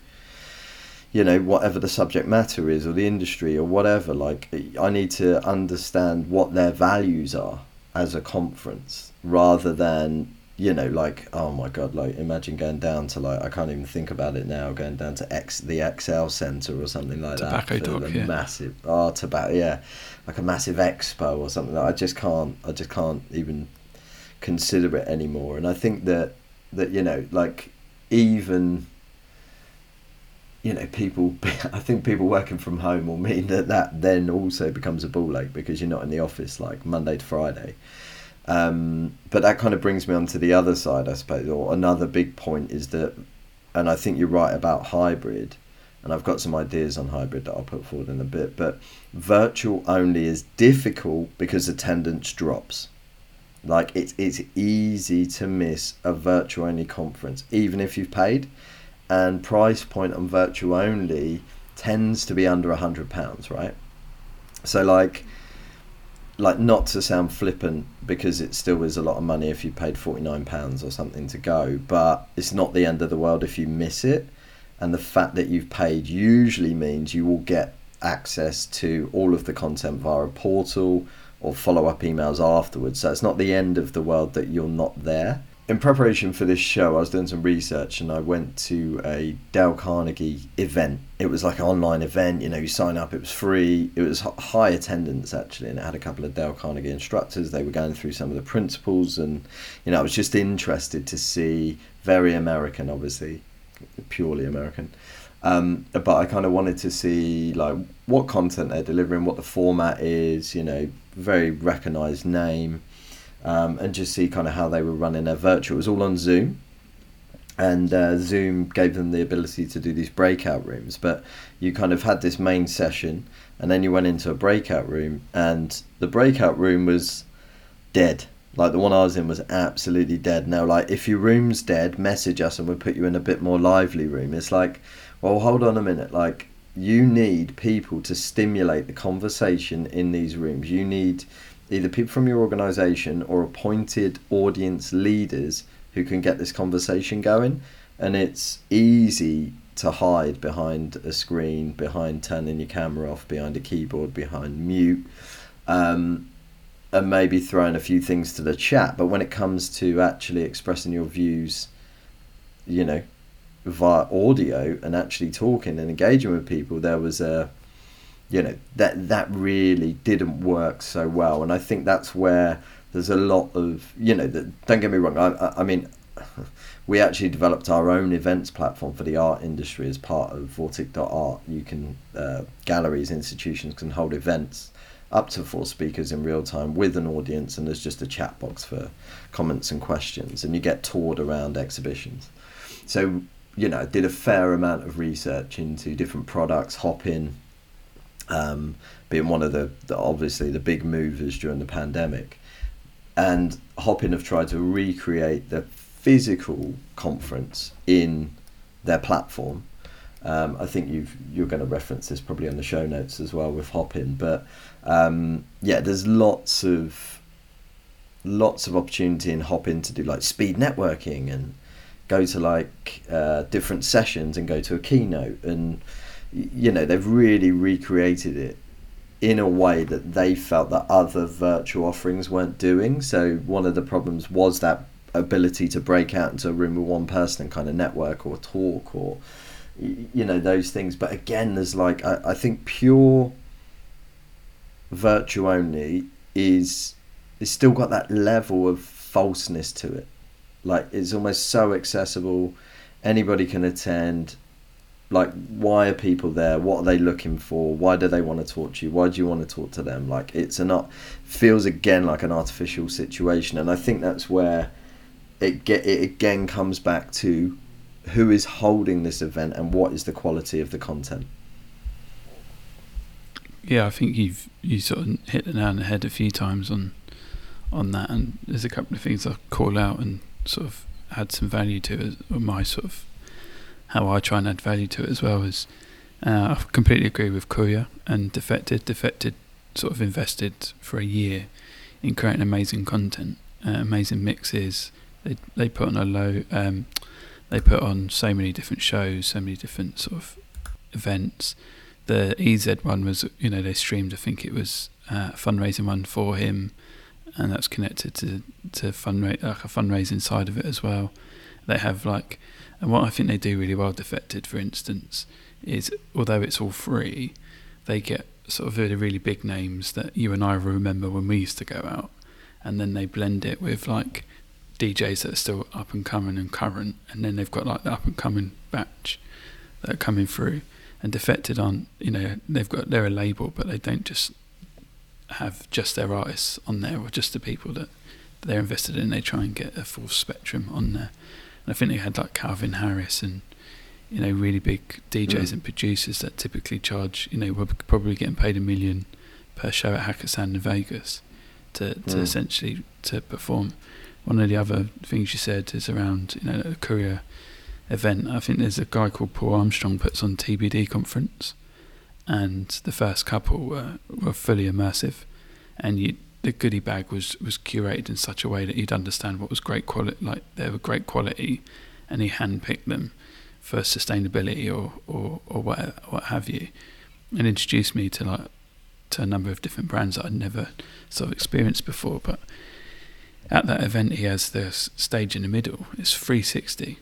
S2: you know whatever the subject matter is or the industry or whatever like i need to understand what their values are as a conference rather than you know, like oh my god, like imagine going down to like I can't even think about it now, going down to X the ExCeL Center or something like
S1: tobacco
S2: that.
S1: Tobacco yeah.
S2: massive oh tobacco yeah, like a massive expo or something. Like, I just can't I just can't even consider it anymore. And I think that that you know like even you know people i think people working from home will mean that that then also becomes a ball ache because you're not in the office like monday to friday um, but that kind of brings me on to the other side, I suppose, or another big point is that, and I think you're right about hybrid, and I've got some ideas on hybrid that I'll put forward in a bit, but virtual only is difficult because attendance drops. Like it's it's easy to miss a virtual only conference, even if you've paid, and price point on virtual only tends to be under a hundred pounds, right? So like like not to sound flippant because it still is a lot of money if you paid 49 pounds or something to go but it's not the end of the world if you miss it. And the fact that you've paid usually means you will get access to all of the content via a portal or follow up emails afterwards. So it's not the end of the world that you're not there in preparation for this show, I was doing some research and I went to a Dale Carnegie event. It was like an online event, you know, you sign up, it was free, it was high attendance actually, and it had a couple of Dale Carnegie instructors. They were going through some of the principles, and, you know, I was just interested to see, very American, obviously, purely American. Um, but I kind of wanted to see like what content they're delivering, what the format is, you know, very recognized name um, and just see kind of how they were running their virtual. It was all on Zoom, and uh, Zoom gave them the ability to do these breakout rooms. But you kind of had this main session, and then you went into a breakout room, and the breakout room was dead. Like the one I was in was absolutely dead. Now, like if your room's dead, message us and we'll put you in a bit more lively room. It's like, well, hold on a minute. Like you need people to stimulate the conversation in these rooms. You need either people from your organization or appointed audience leaders who can get this conversation going. And it's easy to hide behind a screen, behind turning your camera off, behind a keyboard, behind mute, um, and maybe throwing a few things to the chat. But when it comes to actually expressing your views, you know, via audio and actually talking and engaging with people, there was a you know that that really didn't work so well. And i think that's where there's a lot of you know that don't get me wrong i, I mean we actually developed our own events platform for the art industry as part of vortic.art you can uh, galleries institutions can hold events up to four speakers in real time with an audience and there's just a chat box for comments and questions and you get toured around exhibitions. So you know did a fair amount of research into different products Hopin um, being one of the, the, obviously the big movers during the pandemic. And Hopin have tried to recreate the physical conference in their platform. Um, I think you've you're going to reference this probably on the show notes as well with Hopin, but um, yeah, there's lots of lots of opportunity in Hopin to do like speed networking and go to like uh, different sessions and go to a keynote and you know they've really recreated it in a way that they felt that other virtual offerings weren't doing. So one of the problems was that ability to break out into a room with one person and kind of network or talk or you know those things. But again, there's like I, I think pure virtual only is it's still got that level of falseness to it. Like it's almost so accessible, anybody can attend like why are people there? What are they looking for? Why do they want to talk to you? Why do you want to talk to them? Like it's a not feels again like an artificial situation and i think that's where it get it again comes back to who is holding this event and what is the quality of the content.
S1: Yeah i think you've you sort of hit the nail on the head a few times on on that and there's a couple of things i call out and sort of add some value to my sort of how I try and add value to it as well is uh, I completely agree with Courier and Defected. Defected sort of invested for a year in creating amazing content, uh, amazing mixes. They they put on a low, um, they put on so many different shows, so many different sort of events. The EZ one was, you know, they streamed. I think it was uh, a fundraising one for him, and that's connected to to fundraise like a fundraising side of it as well. They have like and what I think they do really well, Defected, for instance, is although it's all free, they get sort of really, really big names that you and I remember when we used to go out, and then they blend it with like DJs that are still up and coming and current, and then they've got like the up and coming batch that are coming through. And Defected on, you know, they've got they're a label, but they don't just have just their artists on there or just the people that they're invested in. They try and get a full spectrum on there. And I think they had like Calvin Harris and you know really big DJs mm. and producers that typically charge you know were probably getting paid a million per show at Hakkasan in Vegas to to mm. essentially to perform. One of the other things you said is around you know a Courier event. I think there's a guy called Paul Armstrong puts on TBD conference, and the first couple were were fully immersive, and you the goodie bag was was curated in such a way that you'd understand what was great quality, like they were great quality, and he handpicked them for sustainability or or or what what have you, and introduced me to like to a number of different brands that I'd never sort of experienced before. But at that event he has the stage in the middle. It's 360.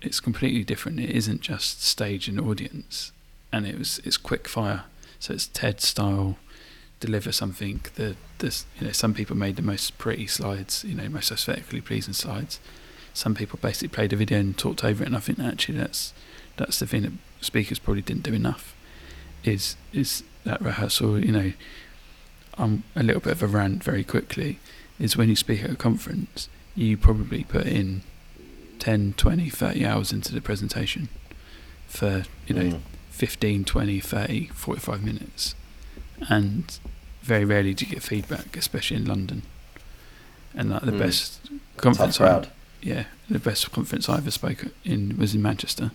S1: It's completely different. It isn't just stage and audience, and it was it's quick fire. So it's TED style. Deliver something. The this you know some people made the most pretty slides. You know most aesthetically pleasing slides. Some people basically played a video and talked over it, and I think actually that's that's the thing that speakers probably didn't do enough. Is is that rehearsal? You know, I'm a little bit of a rant very quickly. Is when you speak at a conference, you probably put in 10, 20, 30 hours into the presentation for you know
S2: Mm.
S1: 15, 20, 30, 45 minutes. And very rarely do you get feedback, especially in London. And like the
S2: Mm.
S1: best conference I,
S2: crowd.
S1: yeah, the best conference I ever spoke in was in Manchester.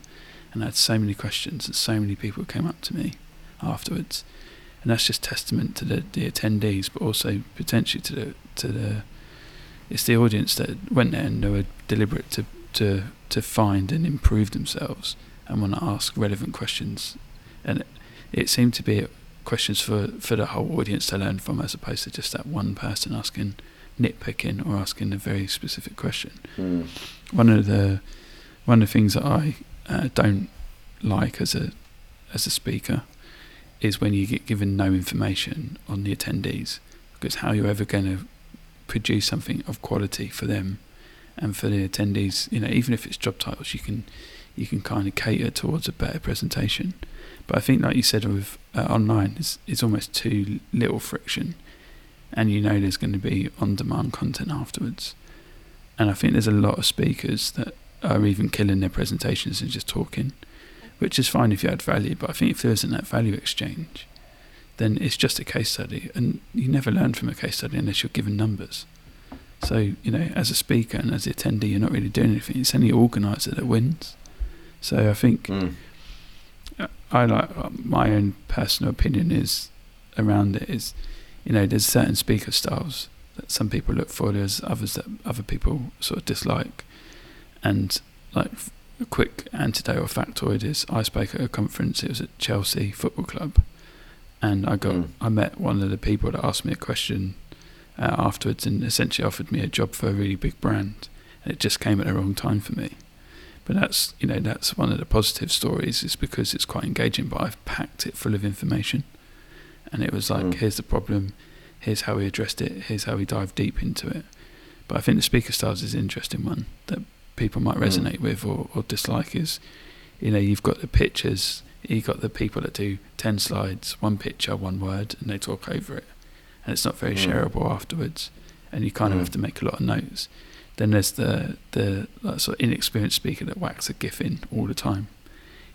S1: And I had so many questions and so many people came up to me afterwards. And that's just testament to the, the attendees, but also potentially to the to the it's the audience that went there and they were deliberate to to to find and improve themselves and want to ask relevant questions. And it, it seemed to be questions for, for the whole audience to learn from as opposed to just that one person asking nitpicking or asking a very specific question.
S2: Mm.
S1: One of the one of the things that I uh, don't like as a as a speaker is when you get given no information on the attendees because how are you're ever going to produce something of quality for them and for the attendees you know even if it's job titles you can you can kind of cater towards a better presentation but I think like you said with uh, online it's, it's almost too little friction. And you know there's going to be on demand content afterwards. And I think there's a lot of speakers that are even killing their presentations and just talking which is fine if you add value. But I think if there isn't that value exchange then it's just a case study. And you never learn from a case study unless you're given numbers. So you know as a speaker and as the attendee you're not really doing anything. It's only organizer that wins. So I think
S2: Mm.
S1: I like my own personal opinion is around it is you know there's certain speaker styles that some people look for there's others that other people sort of dislike. And like a quick antidote or factoid is I spoke at a conference it was at Chelsea Football Club. And I got
S2: Mm.
S1: I met one of the people that asked me a question uh, afterwards and essentially offered me a job for a really big brand. And it just came at the wrong time for me but that's you know that's one of the positive stories is because it's quite engaging but I've packed it full of information and it was like
S2: Mm.
S1: here's the problem here's how we addressed it here's how we dive deep into it but I think the speaker styles is an interesting one that people might
S2: Mm.
S1: resonate with or, or dislike is you know you've got the pictures you've got the people that do 10 slides one picture one word and they talk over it and it's not very
S2: Mm.
S1: shareable afterwards and you kind of
S2: Mm.
S1: have to make a lot of notes then there's the the like, sort of inexperienced speaker that whacks a gif in all the time.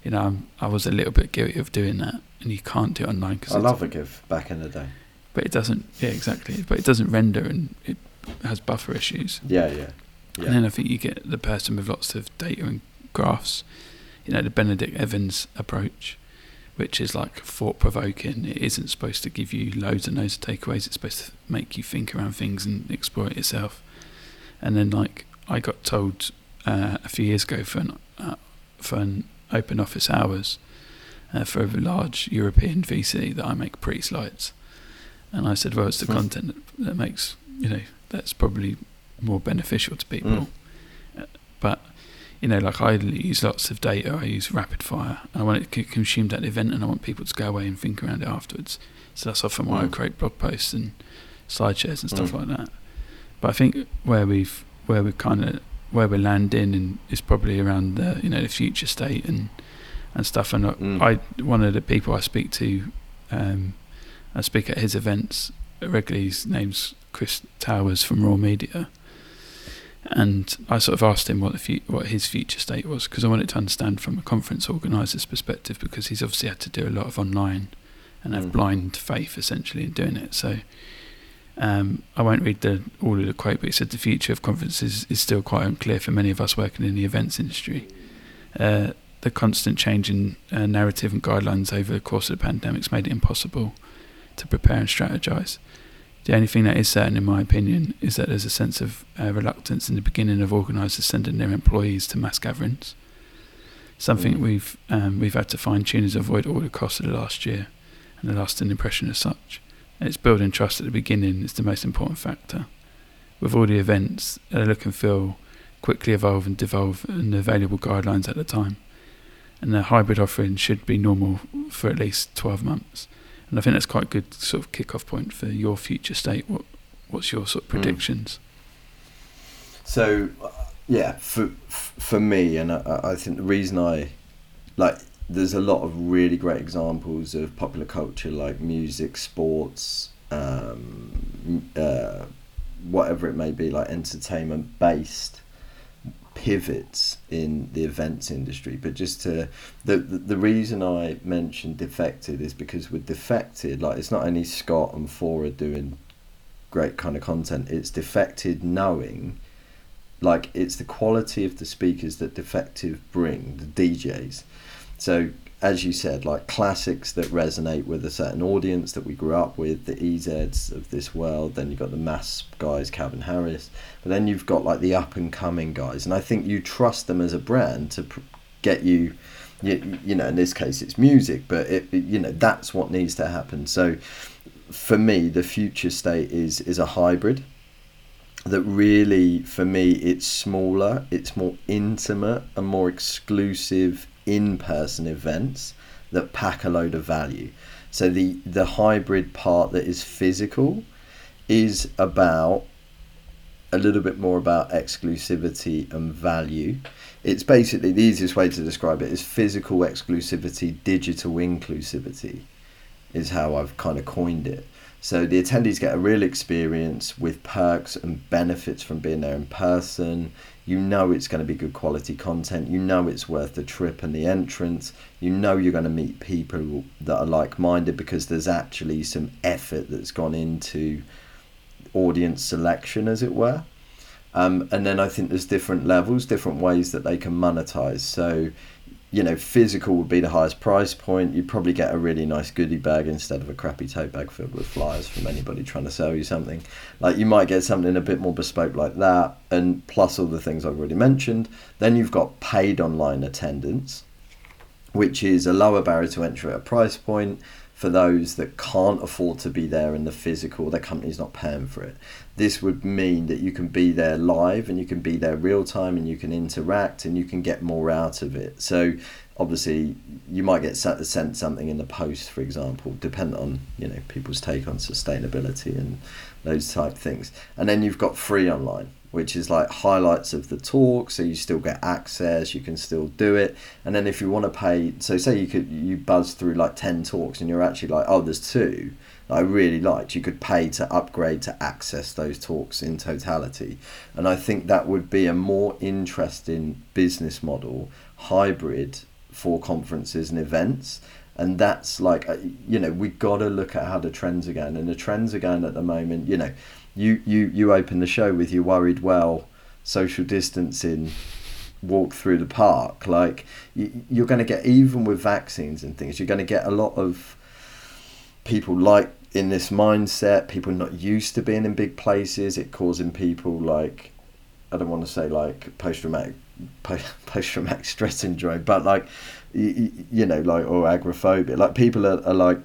S1: You know, I'm, I was a little bit guilty of doing that, and you can't do it online because
S2: I love a GIF back in the day.
S1: but it doesn't. Yeah, exactly. But it doesn't render, and it has buffer issues.
S2: Yeah, yeah. yeah.
S1: And then I think you get the person with lots of data and graphs. You know, the Benedict Evans approach, which is like thought provoking. It isn't supposed to give you loads and loads of takeaways. It's supposed to make you think around things and explore it yourself. And then, like, I got told uh, a few years ago for an, uh, for an open office hours uh, for a large European VC that I make pretty slides. And I said, well, it's the
S2: Hmm.
S1: content that, that makes, you know, that's probably more beneficial to people. Uh, But, you know, like I use lots of data, I use rapid fire, I want it c- consumed at the event, and I want people to go away and think around it afterwards. So that's often why I
S2: Mm.
S1: create blog posts and slideshares and stuff
S2: Mm.
S1: like that. But I think where we've where we're kind of where we're landing and is probably around the you know the future state and and stuff. And
S2: Mm.
S1: I one of the people I speak to, um, I speak at his events regularly. His name's Chris Towers from Raw Media, and I sort of asked him what the fu- what his future state was because I wanted to understand from a conference organiser's perspective because he's obviously had to do a lot of online and have
S2: Mm.
S1: blind faith essentially in doing it. So. Um, I won't read the all of the quote, but he said the future of conferences is still quite unclear for many of us working in the events industry. Uh, the constant change in uh, narrative and guidelines over the course of the pandemic's made it impossible to prepare and strategize. The only thing that is certain, in my opinion, is that there's a sense of uh, reluctance in the beginning of organisers sending their employees to mass gatherings. Something
S2: Mm.
S1: we've um, we've had to fine tune is avoid all the costs of the last year and the lasting impression as such. It's building trust at the beginning is the most important factor. with all the events, uh, look and feel quickly evolve and devolve and the available guidelines at the time. And the hybrid offering should be normal for at least 12 months. And I think that's quite a good sort of kick-off point for your future state. What What's your sort of
S2: Hmm.
S1: predictions?
S2: So, uh, yeah, for for me, and I, I think the reason I like, there's a lot of really great examples of popular culture like music, sports, um, uh, whatever it may be, like entertainment based pivots in the events industry. But just to the, the reason I mentioned defected is because with defected, like it's not only Scott and Fora doing great kind of content, it's defected knowing like it's the quality of the speakers that defected bring the djs so as you said like classics that resonate with a certain audience that we grew up with the ezs of this world then you've got the mass guys calvin harris but then you've got like the up and coming guys and i think you trust them as a brand to get you you, you know in this case it's music but it you know that's what needs to happen. So for me the future state is is a hybrid that really for me it's smaller it's more intimate and more exclusive in-person events that pack a load of value. So the the hybrid part that is physical is about a little bit more about exclusivity and value. It's basically the easiest way to describe it is physical exclusivity digital inclusivity is how I've kind of coined it so the attendees get a real experience with perks and benefits from being there in person. You know it's going to be good quality content. You know it's worth the trip and the entrance. You know you're going to meet people that are like minded because there's actually some effort that's gone into audience selection, as it were. Um, and then I think there's different levels, different ways that they can monetize. So you know, physical would be the highest price point. You'd probably get a really nice goodie bag instead of a crappy tote bag filled with flyers from anybody trying to sell you something. Like you might get something a bit more bespoke like that, and plus all the things I've already mentioned. Then you've got paid online attendance, which is a lower barrier to entry at a price point for those that can't afford to be there in the physical, their company's not paying for it. This would mean that you can be there live and you can be there real time and you can interact and you can get more out of it. So obviously you might get sent something in the post, for example, depending on you know people's take on sustainability and those type things. And then you've got free online, which is like highlights of the talk, so you still get access, you can still do it. And then if you want to pay, so say you could you buzz through like ten talks and you're actually like, oh, there's two that I really liked, you could pay to upgrade to access those talks in totality. And I think that would be a more interesting business model, hybrid for conferences and events. And that's like, uh, you know, we got to look at how the trends are going. And the trends are going at the moment, you know, you, you, you open the show with your worried well, social distancing, walk through the park. Like, you, you're going to get, even with vaccines and things, you're going to get a lot of people like in this mindset, people not used to being in big places, it causing people like, I don't want to say like post traumatic post traumatic stress syndrome, but like, you, you know, like, or agoraphobia. Like, people are, are like,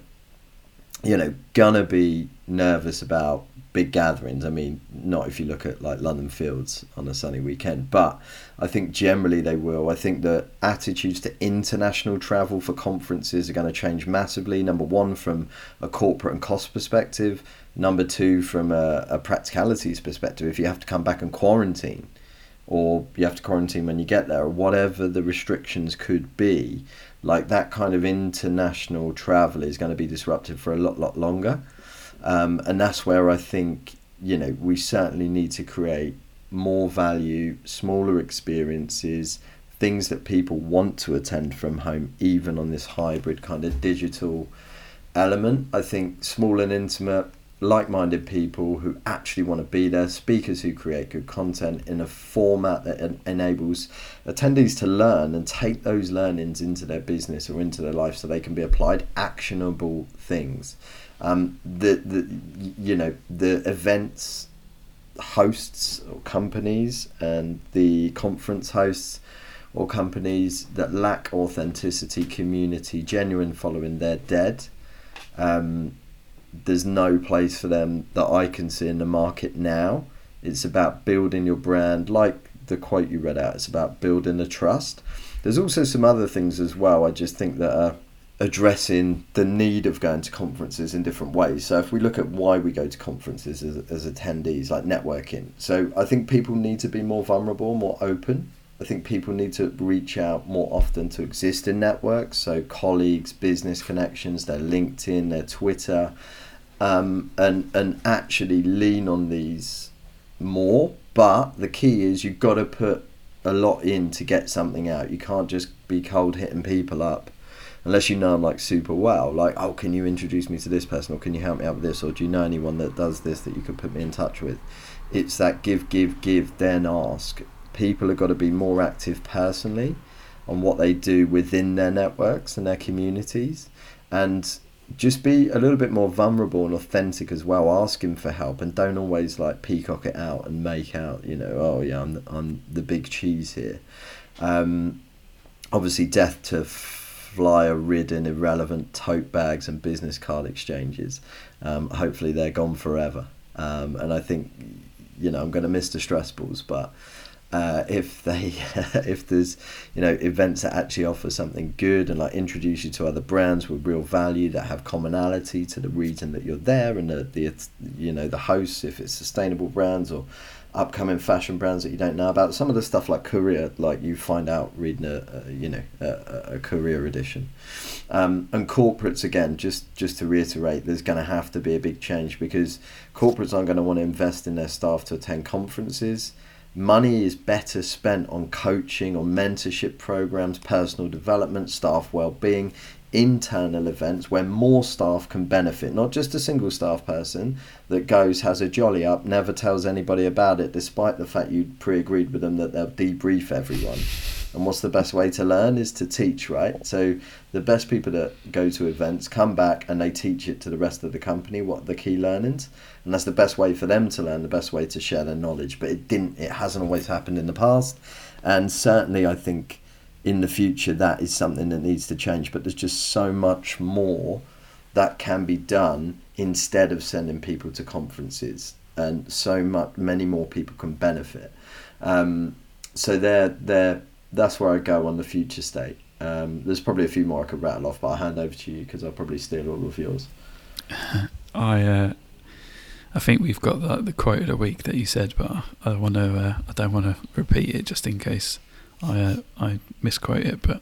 S2: you know, gonna be nervous about big gatherings. I mean, not if you look at like London Fields on a sunny weekend, but I think generally they will. I think that attitudes to international travel for conferences are going to change massively. Number one, from a corporate and cost perspective. Number two, from a, a practicalities perspective. If you have to come back and quarantine, or you have to quarantine when you get there, or whatever the restrictions could be, like that kind of international travel is going to be disrupted for a lot, lot longer. Um, and that's where I think you know we certainly need to create more value, smaller experiences, things that people want to attend from home, even on this hybrid kind of digital element. I think small and intimate, like-minded people who actually want to be there, speakers who create good content in a format that en- enables attendees to learn and take those learnings into their business or into their life so they can be applied actionable things um, the the you know the events hosts or companies and the conference hosts or companies that lack authenticity, community, genuine following, they're dead. Um, there's no place for them that I can see in the market now It's about building your brand, like the quote you read out. It's about building the trust. There's also some other things as well. I just think that are addressing the need of going to conferences in different ways. So if we look at why we go to conferences as, as attendees, like networking, so I think people need to be more vulnerable, more open. I think people need to reach out more often to existing networks, so colleagues, business connections, their LinkedIn, their Twitter, um, and and actually lean on these more. But the key is you've got to put a lot in to get something out. You can't just be cold hitting people up unless you know them like super well, like, oh, can you introduce me to this person or can you help me out with this or do you know anyone that does this that you could put me in touch with? It's that give, give, give, then ask. People have got to be more active personally on what they do within their networks and their communities and just be a little bit more vulnerable and authentic as well asking for help and don't always like peacock it out and make out you know oh yeah i'm, I'm the big cheese here um, obviously death to flyer ridden, irrelevant tote bags and business card exchanges. Um, hopefully, they're gone forever. Um, and I think, you know, I'm going to miss the stress balls, but. Uh, if they if there's you know events that actually offer something good and like introduce you to other brands with real value that have commonality to the region that you're there and the, the you know the hosts if it's sustainable brands or upcoming fashion brands that you don't know about. Some of the stuff like Courier, like you find out reading a, a you know a, a Courier edition, um, and corporates again. Just just to reiterate, there's going to have to be a big change because corporates aren't going to want to invest in their staff to attend conferences. Money is better spent on coaching, on mentorship programs, personal development, staff well-being internal events where more staff can benefit, not just a single staff person that goes, has a jolly up, never tells anybody about it, despite the fact you pre agreed with them that they'll debrief everyone. And what's the best way to learn is to teach, right? So the best people that go to events come back and they teach it to the rest of the company what the key learnings. And that's the best way for them to learn, the best way to share their knowledge. But it didn't it hasn't always happened in the past. And certainly I think in the future that is something that needs to change. But there's just so much more that can be done instead of sending people to conferences. And so much many more people can benefit. Um, so there there that's where I go on the future state. Um, there's probably a few more I could rattle off but I'll hand over to you because I'll probably steal all of yours.
S1: I uh, I think we've got the, the quote of the week that you said but I want to uh, I don't want to repeat it just in case I uh, I misquote it, but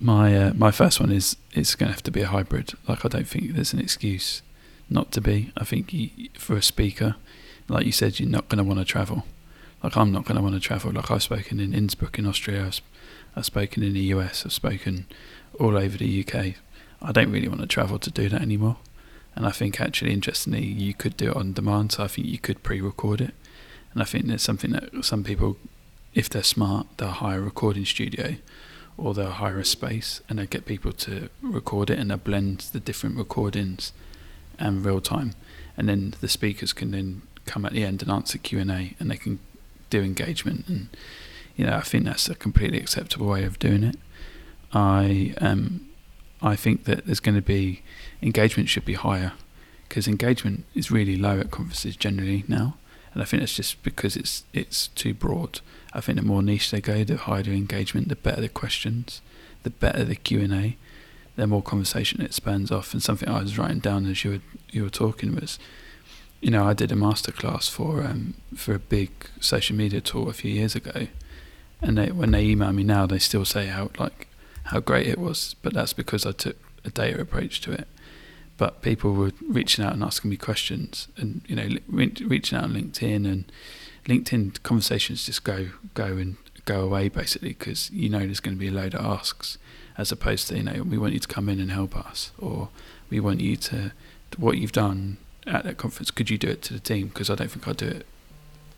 S1: my uh, my first one is it's going to have to be a hybrid. Like I don't think there's an excuse not to be. I think you, for a speaker, like you said, you're not going to want to travel. Like I'm not going to want to travel. Like I've spoken in Innsbruck in Austria. I've, I've spoken in the US. I've spoken all over the UK. I don't really want to travel to do that anymore. And I think actually, interestingly, you could do it on demand. So I think you could pre-record it. And I think there's something that some people if they're smart, they'll hire a recording studio or they'll hire a space and they'll get people to record it and they'll blend the different recordings and real time. And then the speakers can then come at the end and answer Q&A and they can do engagement. And, you know, I think that's a completely acceptable way of doing it. I, um, I think that there's going to be, engagement should be higher because engagement is really low at conferences generally now. And I think that's just because it's it's too broad. I think the more niche they go, the higher the engagement, the better the questions, the better the Q and A, the more conversation it spans off. And something I was writing down as you were you were talking was, you know, I did a masterclass for um, for a big social media tool a few years ago, and they, when they email me now, they still say how like how great it was, but that's because I took a data approach to it. But people were reaching out and asking me questions, and you know, re- reaching out on LinkedIn and LinkedIn conversations just go go and go away basically because you know there's going to be a load of asks as opposed to you know we want you to come in and help us or we want you to what you've done at that conference could you do it to the team? Because I don't think I'd do it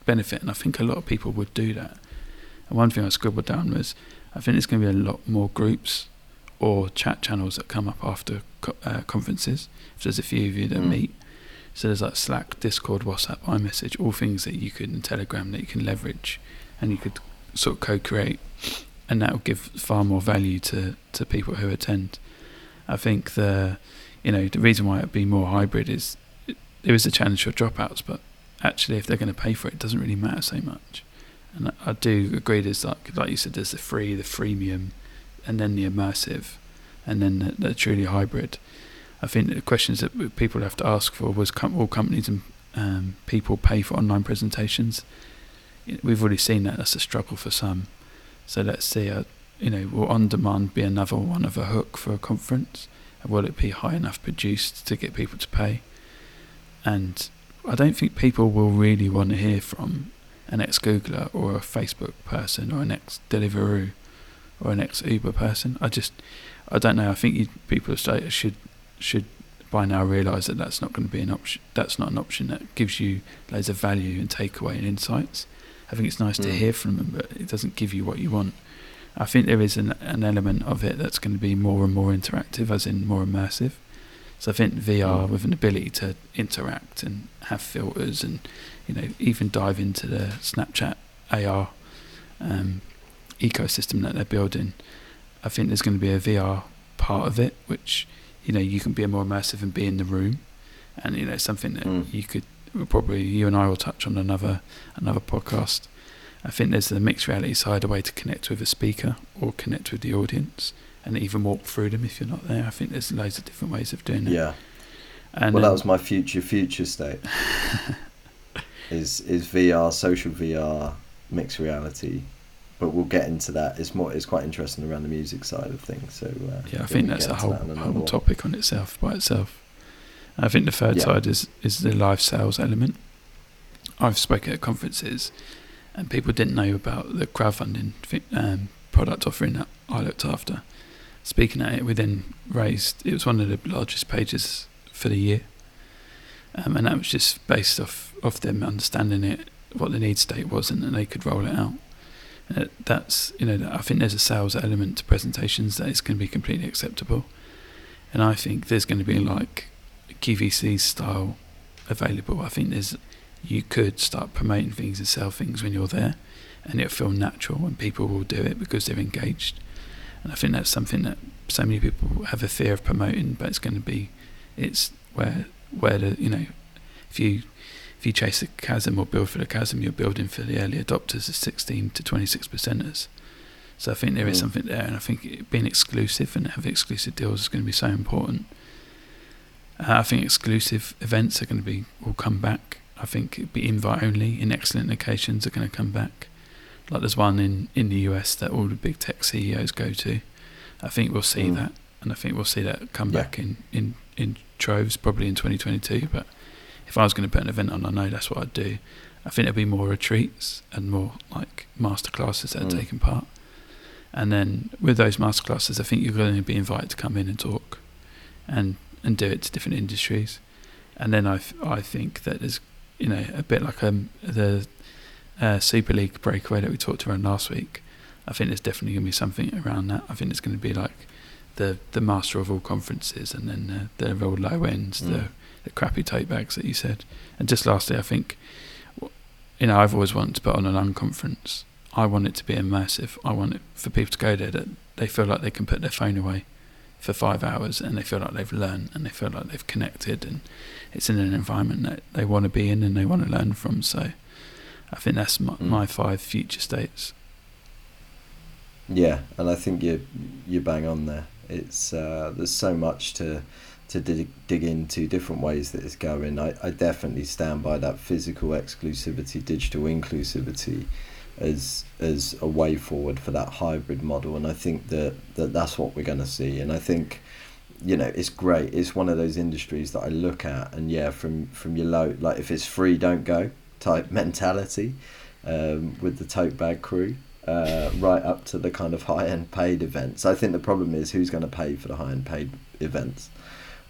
S1: benefit and I think a lot of people would do that. And one thing I scribbled down was I think there's going to be a lot more groups or chat channels that come up after uh, conferences. If there's a few of you that mm. meet so there's like Slack, Discord, WhatsApp, iMessage, all things that you and Telegram that you can leverage, and you could sort of co-create, and that will give far more value to to people who attend. I think the, you know, the reason why it'd be more hybrid is there is a challenge for dropouts, but actually, if they're going to pay for it, it doesn't really matter so much. And I, I do agree. There's like like you said, there's the free, the freemium, and then the immersive, and then the, the truly hybrid. I think the questions that people have to ask for was com- all companies and um, people pay for online presentations. We've already seen that that's a struggle for some. So let's see, uh, you know, will on demand be another one of a hook for a conference? Will it be high enough produced to get people to pay? And I don't think people will really want to hear from an ex Googler or a Facebook person or an ex Deliveroo or an ex Uber person. I just, I don't know. I think you, people should should by now realise that that's not going to be an option. That's not an option that gives you loads of value and takeaway and insights. I think it's nice mm. to hear from them, but it doesn't give you what you want. I think there is an, an element of it that's going to be more and more interactive, as in more immersive. So I think VR mm. with an ability to interact and have filters and you know even dive into the Snapchat AR um, ecosystem that they're building. I think there's going to be a VR part of it, which you know you can be more immersive and be in the room, and you know something that mm. you could probably you and I will touch on another another podcast. I think there's the mixed reality side, a way to connect with a speaker or connect with the audience, and even walk through them if you're not there. I think there's loads of different ways of doing it.
S2: Yeah. And well, that was my future future state. is is VR, social VR, mixed reality, but we'll get into that. It's more. It's quite interesting around the music side of things. So uh,
S1: yeah, I think that's a whole that whole topic on itself by itself. I think the third yeah. side is is the live sales element. I've spoken at conferences, and people didn't know about the crowdfunding um, product offering that I looked after. Speaking at it, we then raised. It was one of the largest pages for the year, um, and that was just based off of them understanding it, what the need state was, and then they could roll it out. Uh, that's you know I think there's a sales element to presentations that is going to be completely acceptable, and I think there's going to be like QVC style available. I think there's you could start promoting things and sell things when you're there, and it'll feel natural, and people will do it because they're engaged. And I think that's something that so many people have a fear of promoting, but it's going to be it's where where the you know if you if you chase the chasm or build for the chasm, you're building for the early adopters, the 16 to 26 percenters. So I think there is mm. something there, and I think being exclusive and having exclusive deals is going to be so important. Uh, I think exclusive events are going to be will come back. I think be invite only in excellent locations are going to come back. Like there's one in, in the US that all the big tech CEOs go to. I think we'll see mm. that, and I think we'll see that come yeah. back in, in, in troves probably in 2022. But if I was going to put an event on, I know that's what I'd do. I think there'd be more retreats and more like masterclasses that are mm. taking part. And then with those masterclasses, I think you're going to be invited to come in and talk, and and do it to different industries. And then I, I think that there's you know a bit like um, the uh, Super League breakaway that we talked around last week. I think there's definitely going to be something around that. I think it's going to be like the the master of all conferences, and then the, the real low ends, mm. the the crappy tote bags that you said. And just lastly, I think, you know, I've always wanted to put on an unconference. I want it to be immersive. I want it for people to go there that they feel like they can put their phone away for five hours and they feel like they've learned and they feel like they've connected and it's in an environment that they want to be in and they want to learn from. So I think that's my, mm. my five future states.
S2: Yeah, and I think you you're bang on there. It's uh, there's so much to to dig, dig into different ways that it's going. I, I definitely stand by that physical exclusivity, digital inclusivity as as a way forward for that hybrid model. And I think that, that that's what we're going to see. And I think you know it's great. It's one of those industries that I look at and yeah from from your low like if it's free don't go type mentality um, with the tote bag crew uh, right up to the kind of high end paid events. I think the problem is who's going to pay for the high end paid events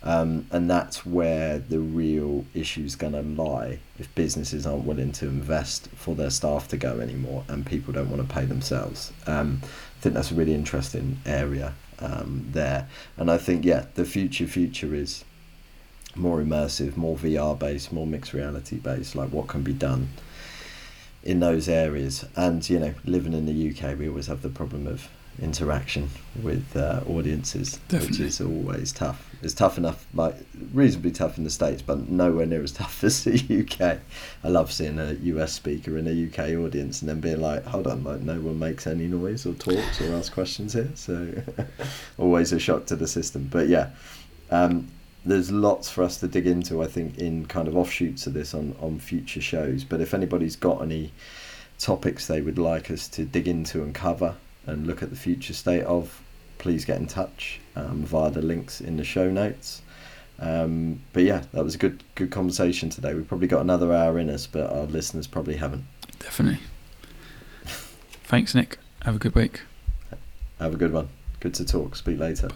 S2: um, and that's where the real issue is going to lie if businesses aren't willing to invest for their staff to go anymore and people don't want to pay themselves. Um, I think that's a really interesting area um, there. And I think, yeah, the future future is more immersive, more VR based, more mixed reality based, like what can be done in those areas. And, you know, living in the UK, we always have the problem of interaction with uh, audiences,
S1: Definitely.
S2: which is always tough. It's tough enough, like reasonably tough in the states, but nowhere near as tough as the UK. I love seeing a US speaker in a UK audience and then being like, "Hold on, like no one makes any noise or talks or asks questions here." So always a shock to the system. But yeah, um, there's lots for us to dig into. I think in kind of offshoots of this on on future shows. But if anybody's got any topics they would like us to dig into and cover and look at the future state of, please get in touch um, via the links in the show notes. Um, but yeah, that was a good good conversation today. We've probably got another hour in us, but our listeners probably haven't.
S1: Definitely. Thanks, Nick. Have a good week.
S2: Have a good one. Good to talk. Speak later.